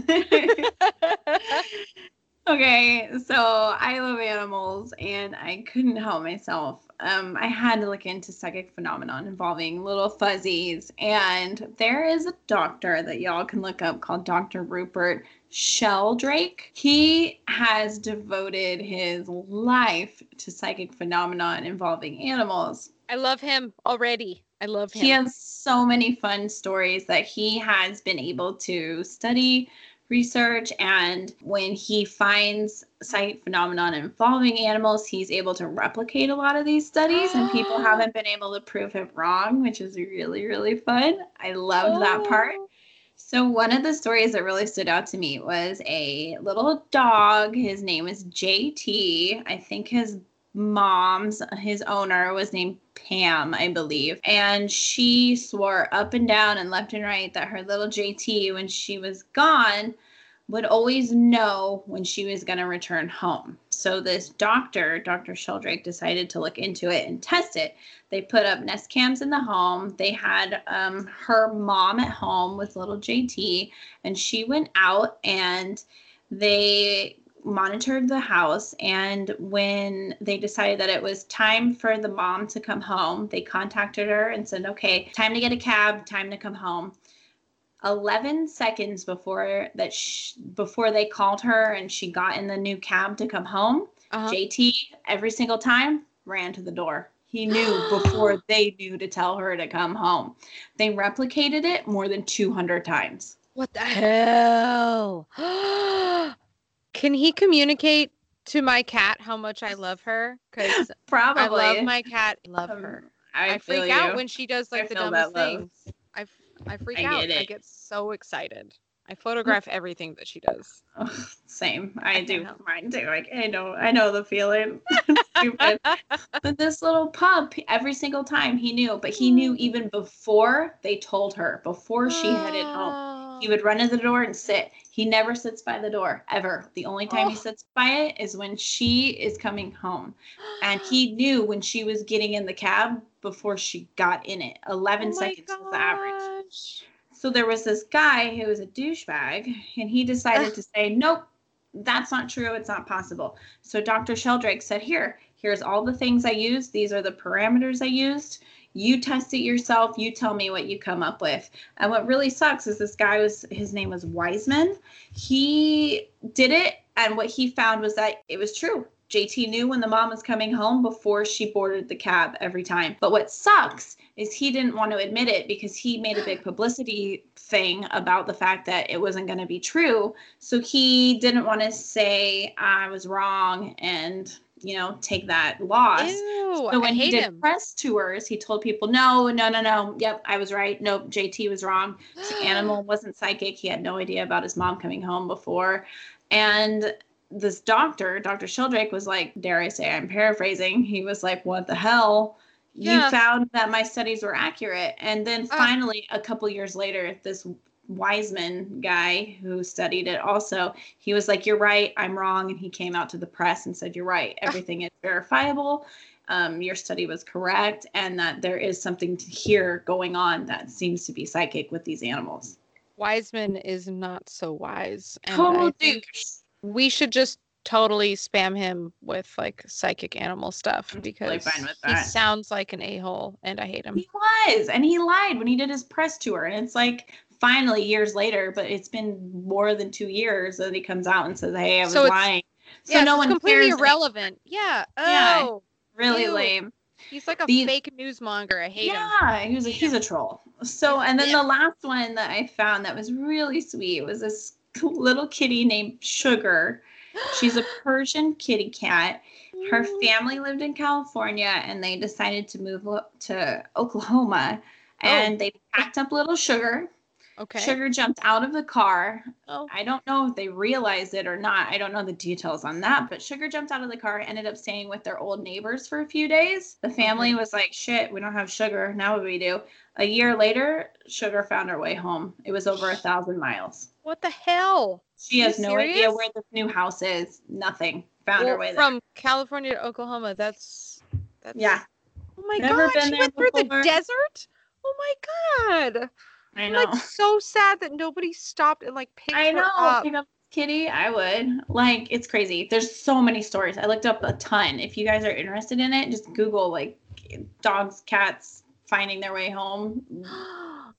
okay, so I love animals and I couldn't help myself um, I had to look into psychic phenomenon involving little fuzzies. And there is a doctor that y'all can look up called Dr. Rupert Sheldrake. He has devoted his life to psychic phenomenon involving animals. I love him already. I love him. He has so many fun stories that he has been able to study research and when he finds psychic phenomenon involving animals he's able to replicate a lot of these studies and people ah. haven't been able to prove him wrong which is really really fun i loved oh. that part oh. so one of the stories that really stood out to me was a little dog his name is jt i think his mom's his owner was named Pam, I believe. And she swore up and down and left and right that her little JT, when she was gone, would always know when she was going to return home. So this doctor, Dr. Sheldrake, decided to look into it and test it. They put up Nest cams in the home. They had um, her mom at home with little JT, and she went out and they monitored the house and when they decided that it was time for the mom to come home they contacted her and said okay time to get a cab time to come home. 11 seconds before that sh- before they called her and she got in the new cab to come home uh-huh. jt every single time ran to the door. He (gasps) knew before they knew to tell her to come home. They replicated it more than 200 times. What the hell (gasps) (gasps) Can he communicate to my cat how much I love her? Because (laughs) probably I love my cat. Love um, her. I, I freak you. out when she does like I the dumbest things. I, I freak I out. Get I get so excited. I photograph everything that she does. Oh, same. I, I do mine too. Like I know, I know the feeling. (laughs) (laughs) but this little pup, every single time he knew, but he knew even before they told her, before she headed home. He would run to the door and sit. He never sits by the door ever. The only time oh. he sits by it is when she is coming home. And he (gasps) knew when she was getting in the cab before she got in it. 11 oh seconds gosh. was the average. So there was this guy who was a douchebag, and he decided to say, Nope, that's not true. It's not possible. So Dr. Sheldrake said, Here, here's all the things I used. These are the parameters I used. You test it yourself. You tell me what you come up with. And what really sucks is this guy was, his name was Wiseman. He did it, and what he found was that it was true. JT knew when the mom was coming home before she boarded the cab every time. But what sucks is he didn't want to admit it because he made a big (gasps) publicity thing about the fact that it wasn't going to be true. So he didn't want to say I was wrong and you know take that loss. Ew, so when he did him. press tours, he told people, "No, no, no, no. Yep, I was right. Nope, JT was wrong. The (gasps) animal wasn't psychic. He had no idea about his mom coming home before." And this doctor, Dr. Sheldrake, was like, dare I say, I'm paraphrasing. He was like, what the hell? Yeah. You found that my studies were accurate. And then ah. finally, a couple years later, this Wiseman guy who studied it also, he was like, You're right, I'm wrong. And he came out to the press and said, You're right, ah. everything is verifiable. Um, your study was correct, and that there is something to here going on that seems to be psychic with these animals. Wiseman is not so wise. Total think, we should just totally spam him with like psychic animal stuff because he sounds like an a-hole and I hate him. He was, and he lied when he did his press tour. And it's like finally years later, but it's been more than two years that he comes out and says, Hey, I was so lying. So yeah, no one completely cares irrelevant. Yeah. Oh yeah, really ew. lame. He's like a the, fake newsmonger. I hate yeah, him. Yeah, he was a, he's a troll. So and then the last one that I found that was really sweet was this little kitty named Sugar. She's a Persian kitty cat. Her mm. family lived in California and they decided to move to Oklahoma. Oh. And oh. they packed up little Sugar. Okay. Sugar jumped out of the car. Oh. I don't know if they realized it or not. I don't know the details on that, but Sugar jumped out of the car, ended up staying with their old neighbors for a few days. The family was like, shit, we don't have Sugar. Now what do we do? A year later, Sugar found her way home. It was over a thousand miles. What the hell? She has no serious? idea where this new house is. Nothing. Found well, her way there. from California to Oklahoma. That's, that's yeah. Oh my Never god! She went before. through the desert. Oh my god! I know. I'm like so sad that nobody stopped and like picked I know. Up. Pick up Kitty, I would. Like it's crazy. There's so many stories. I looked up a ton. If you guys are interested in it, just Google like dogs, cats finding their way home. (gasps)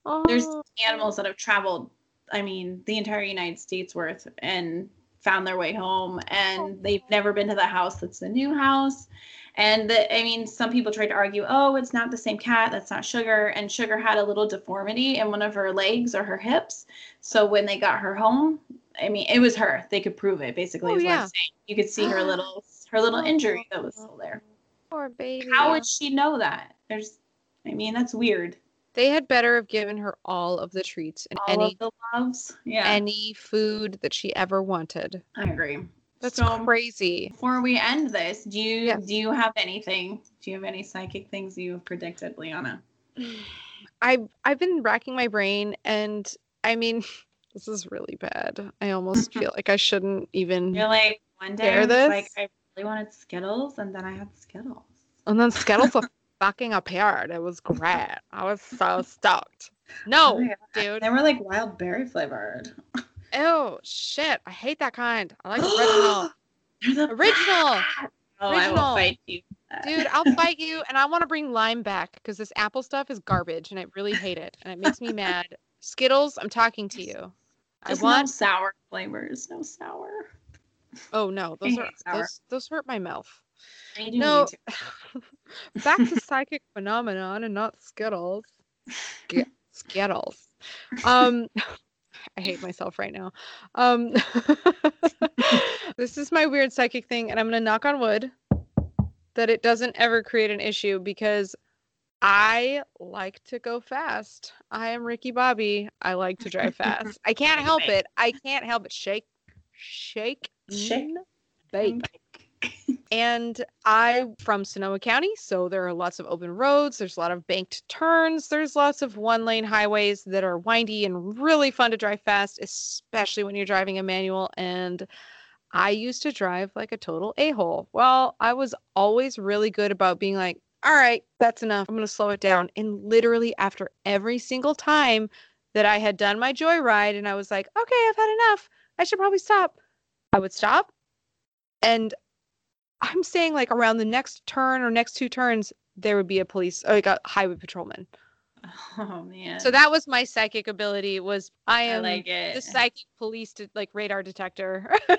oh. There's animals that have traveled I mean, the entire United States worth and found their way home and oh. they've never been to the house that's the new house. And the, I mean, some people tried to argue, oh, it's not the same cat. That's not Sugar. And Sugar had a little deformity in one of her legs or her hips. So when they got her home, I mean, it was her. They could prove it. Basically, oh, is yeah. what I'm saying. You could see her (gasps) little her little injury that was still there. Poor baby. How would she know that? There's, I mean, that's weird. They had better have given her all of the treats and all any the loves, yeah, any food that she ever wanted. I agree. That's so, crazy. Before we end this, do you yes. do you have anything? Do you have any psychic things you have predicted, Liana? (sighs) I've I've been racking my brain, and I mean, (laughs) This is really bad. I almost (laughs) feel like I shouldn't even. You're like one day I this? like I really wanted Skittles, and then I had Skittles. And then Skittles were (laughs) fucking appeared. It was great. I was so stoked. No, Oh dude. They were like wild berry flavored. Ew, shit. I hate that kind. I like (gasps) original. Original. Oh, I will fight you. Dude, I'll fight you, and I want to bring lime back because this apple stuff is garbage, and I really hate it, and it makes me mad. Skittles, I'm talking to you. I want. no sour flavors. No sour. Oh no, those are those, those hurt my mouth. I do No, (laughs) back to psychic phenomenon and not Skittles. Sk- (laughs) Skittles. Um, I hate (laughs) myself right now. Um, (laughs) this is my weird psychic thing, and I'm gonna knock on wood that it doesn't ever create an issue because I like to go fast. I am Ricky Bobby. I like to drive fast. (laughs) I can't help it. I can't help it. Shake, shake, Shake. bake. (laughs) And I'm from Sonoma County, so there are lots of open roads. There's a lot of banked turns. There's lots of one lane highways that are windy and really fun to drive fast, especially when you're driving a manual. And I used to drive like a total a hole. Well, I was always really good about being like, all right, that's enough. I'm going to slow it down. And literally, after every single time that I had done my joyride and I was like, okay, I've had enough. I should probably stop. I would stop. And I'm saying like around the next turn or next two turns, there would be a police, like a highway patrolman. (laughs) Oh man. So that was my psychic ability. Was I I am like it. the psychic police to like radar detector, (laughs)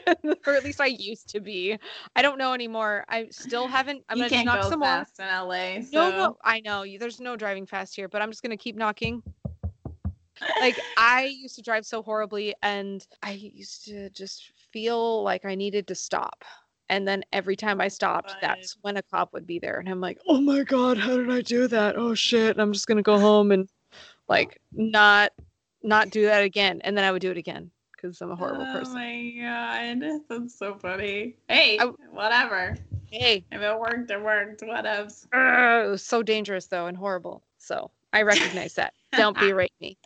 or at least I used to be. I don't know anymore. I still haven't. I'm you gonna knock go some more. fast in LA. So. No, no, I know. There's no driving fast here, but I'm just gonna keep knocking. Like I used to drive so horribly, and I used to just feel like I needed to stop. And then every time I stopped, Right. that's when a cop would be there, and I'm like, "Oh my god, how did I do that? Oh shit!" And I'm just gonna go home and like not not do that again. And then I would do it again because I'm a horrible oh person. my god, (laughs) that's so funny. Hey, I- whatever. Hey, If it worked, it worked. Whatevs. Ugh, it was so dangerous though and horrible. So I recognize that. Don't be (laughs) berate me.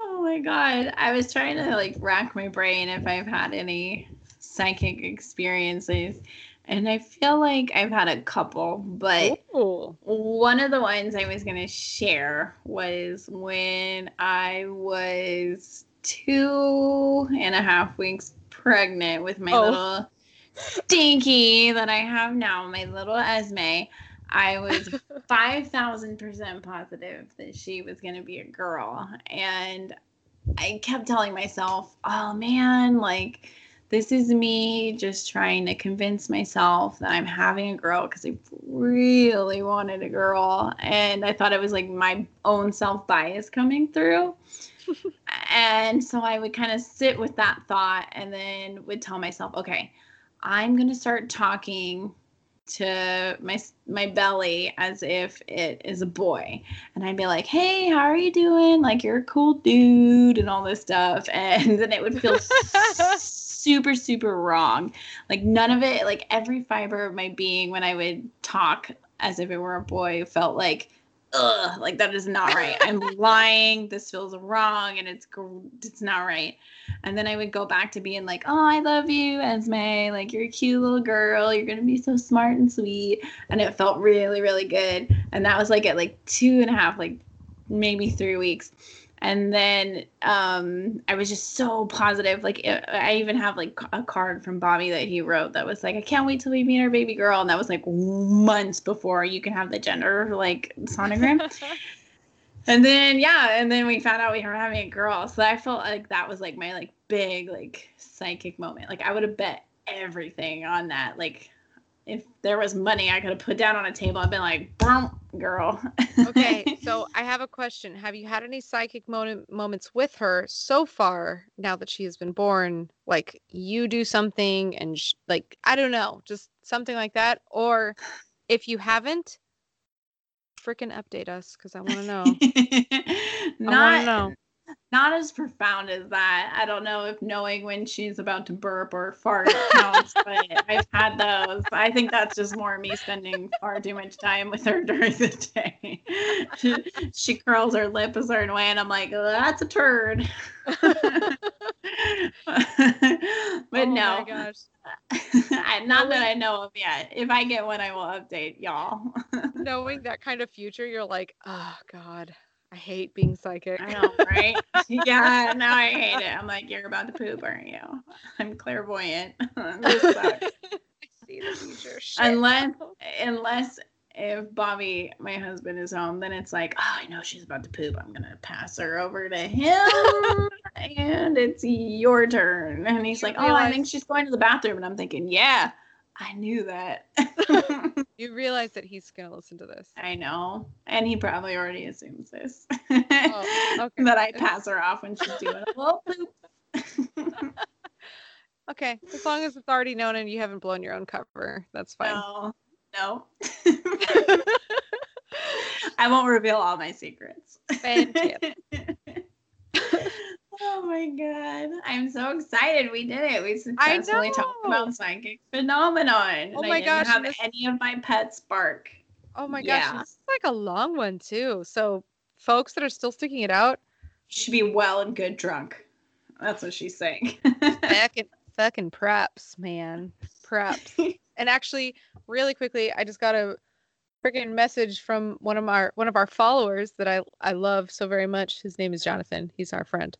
Oh my god. I was trying to like rack my brain if I've had any psychic experiences. And I feel like I've had a couple, but Ooh. one of the ones I was going to share was when I was two and a half weeks pregnant with my Oh. little stinky that I have now, my little Esme. I was (laughs) 5,000% positive that she was going to be a girl. And I kept telling myself, oh man, like, this is me just trying to convince myself that I'm having a girl because I really wanted a girl. And I thought it was like my own self bias coming through. (laughs) and so I would kind of sit with that thought and then would tell myself, okay, I'm going to start talking to my my belly as if it is a boy and I'd be like, "Hey, how are you doing? Like you're a cool dude and all this stuff." And then it would feel (laughs) super super wrong. Like none of it, like every fiber of my being when I would talk as if it were a boy felt like ugh, like that is not right. I'm (laughs) lying. This feels wrong and it's it's not right. And then I would go back to being like, "Oh, I love you, Esme. Like you're a cute little girl. You're gonna be so smart and sweet." And it felt really, really good. And that was like at like two and a half, like maybe three weeks. And then um, I was just so positive. Like it, I even have like a card from Bobby that he wrote that was like, "I can't wait till we meet our baby girl." And that was like months before you can have the gender like sonogram. (laughs) And then yeah, and then we found out we were having a girl. So I felt like that was like my like big like psychic moment. Like I would have bet everything on that. Like if there was money I could have put down on a table and been like, Boom, girl. okay, (laughs) so I have a question. Have you had any psychic moment, moments with her so far now that she has been born? Like you do something and sh- like I don't know, just something like that or if you haven't freaking update us cuz I want to know. (laughs) I want to not know. Not as profound as that. I don't know if knowing when she's about to burp or fart counts, (laughs) but I've had those. I think that's just more me spending far too much time with her (laughs) during the day. she, (laughs) she curls her lip a certain way, and I'm like, oh, that's a turd. but oh no, my gosh. Not that I know of yet. If I get one, I will update y'all. Knowing that kind of future, you're like, oh God, I hate being psychic. I know, right? (laughs) yeah, now I hate it. I'm like, you're about to poop, aren't you? (laughs) I'm clairvoyant. (laughs) this sucks. I see the future. Shit. Unless, unless if Bobby, my husband, is home, then it's like, oh, I know she's about to poop. I'm gonna pass her over to him, and it's your turn. And he's You like, oh, I think she's going to the bathroom, and I'm thinking, yeah, I knew that. (laughs) you realize that he's gonna listen to this. I know, and he probably already assumes this Oh, (laughs) okay. that I pass her off when she's doing a little poop. (laughs) Okay, as long as it's already known and you haven't blown your own cover, that's fine. No, no. I won't reveal all my secrets. Fantastic. Oh my god. I'm so excited we did it. We successfully talked about psychic phenomenon. Oh my I gosh, have this- any of my pets bark. Oh my gosh, Yeah. this is like a long one too. So, folks that are still sticking it out, should be well and good drunk. That's what she's saying. fucking (laughs) fucking props, man, props. (laughs) and actually, really quickly, I just got a freaking message from one of our one of our followers that I I love so very much. His name is Jonathan. He's our friend.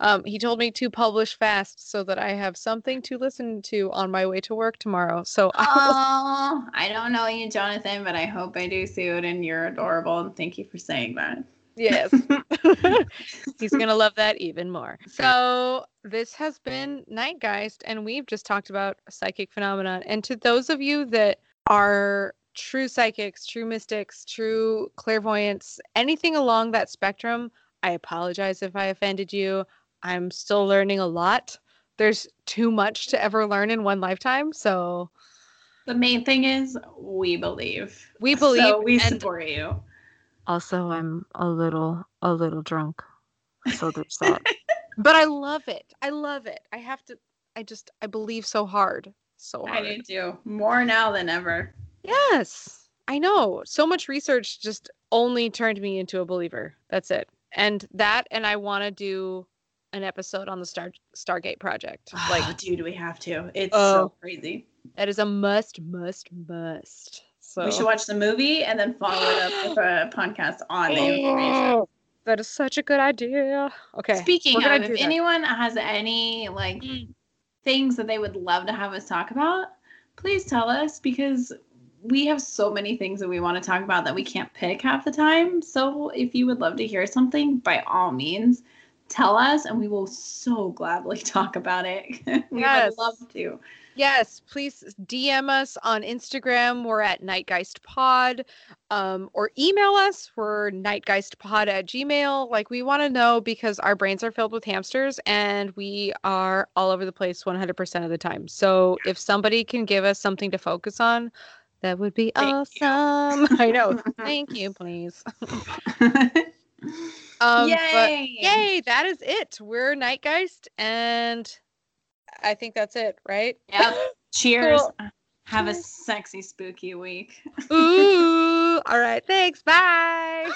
Um, he told me to publish fast so that I have something to listen to on my way to work tomorrow. So (laughs) Oh, I don't know you, Jonathan, but I hope I do soon. And you're adorable. And thank you for saying that. Yes. (laughs) (laughs) He's going to love that even more. So, this has been Nightgeist, and we've just talked about psychic phenomenon. And to those of you that are true psychics, true mystics, true clairvoyants, anything along that spectrum, I apologize if I offended you. I'm still learning a lot. There's too much to ever learn in one lifetime. So, The main thing is we believe. we (laughs) believe. So we support you. also i'm a little a little drunk so there's (laughs) that but i love it i love it i have to i just i believe so hard so hard. I hard do too. More now than ever. Yes i know so much research just only turned me into a believer that's it and that and i want to do an episode on the star stargate project Like, like dude, we have to. It's Oh. so crazy. that is a must must must so We should watch the movie and then follow it up with a podcast on the information. Oh, that is such a good idea okay Speaking of, if that. anyone has any like Mm. things that they would love to have us talk about, please tell us because we have so many things that we want to talk about that we can't pick half the time. So if you would love to hear something, by all means, tell us and we will so gladly (laughs) talk about it. (laughs) we Yes. would love to. Yes, please DM us on Instagram. We're at Nightgeist Pod, um, or email us. We're nightgeistpod at gmail. Like we want to know because our brains are filled with hamsters and we are all over the place 100% of the time. So if somebody can give us something to focus on, that would be Thank awesome. (laughs) I know. (laughs) Thank you, please. (laughs) Um, yay! yay! That is it. We're Nightgeist, and I think that's it, right? Yep. Cheers. Cool. Have a sexy, spooky week. Ooh. All right. Thanks. Bye. Bye.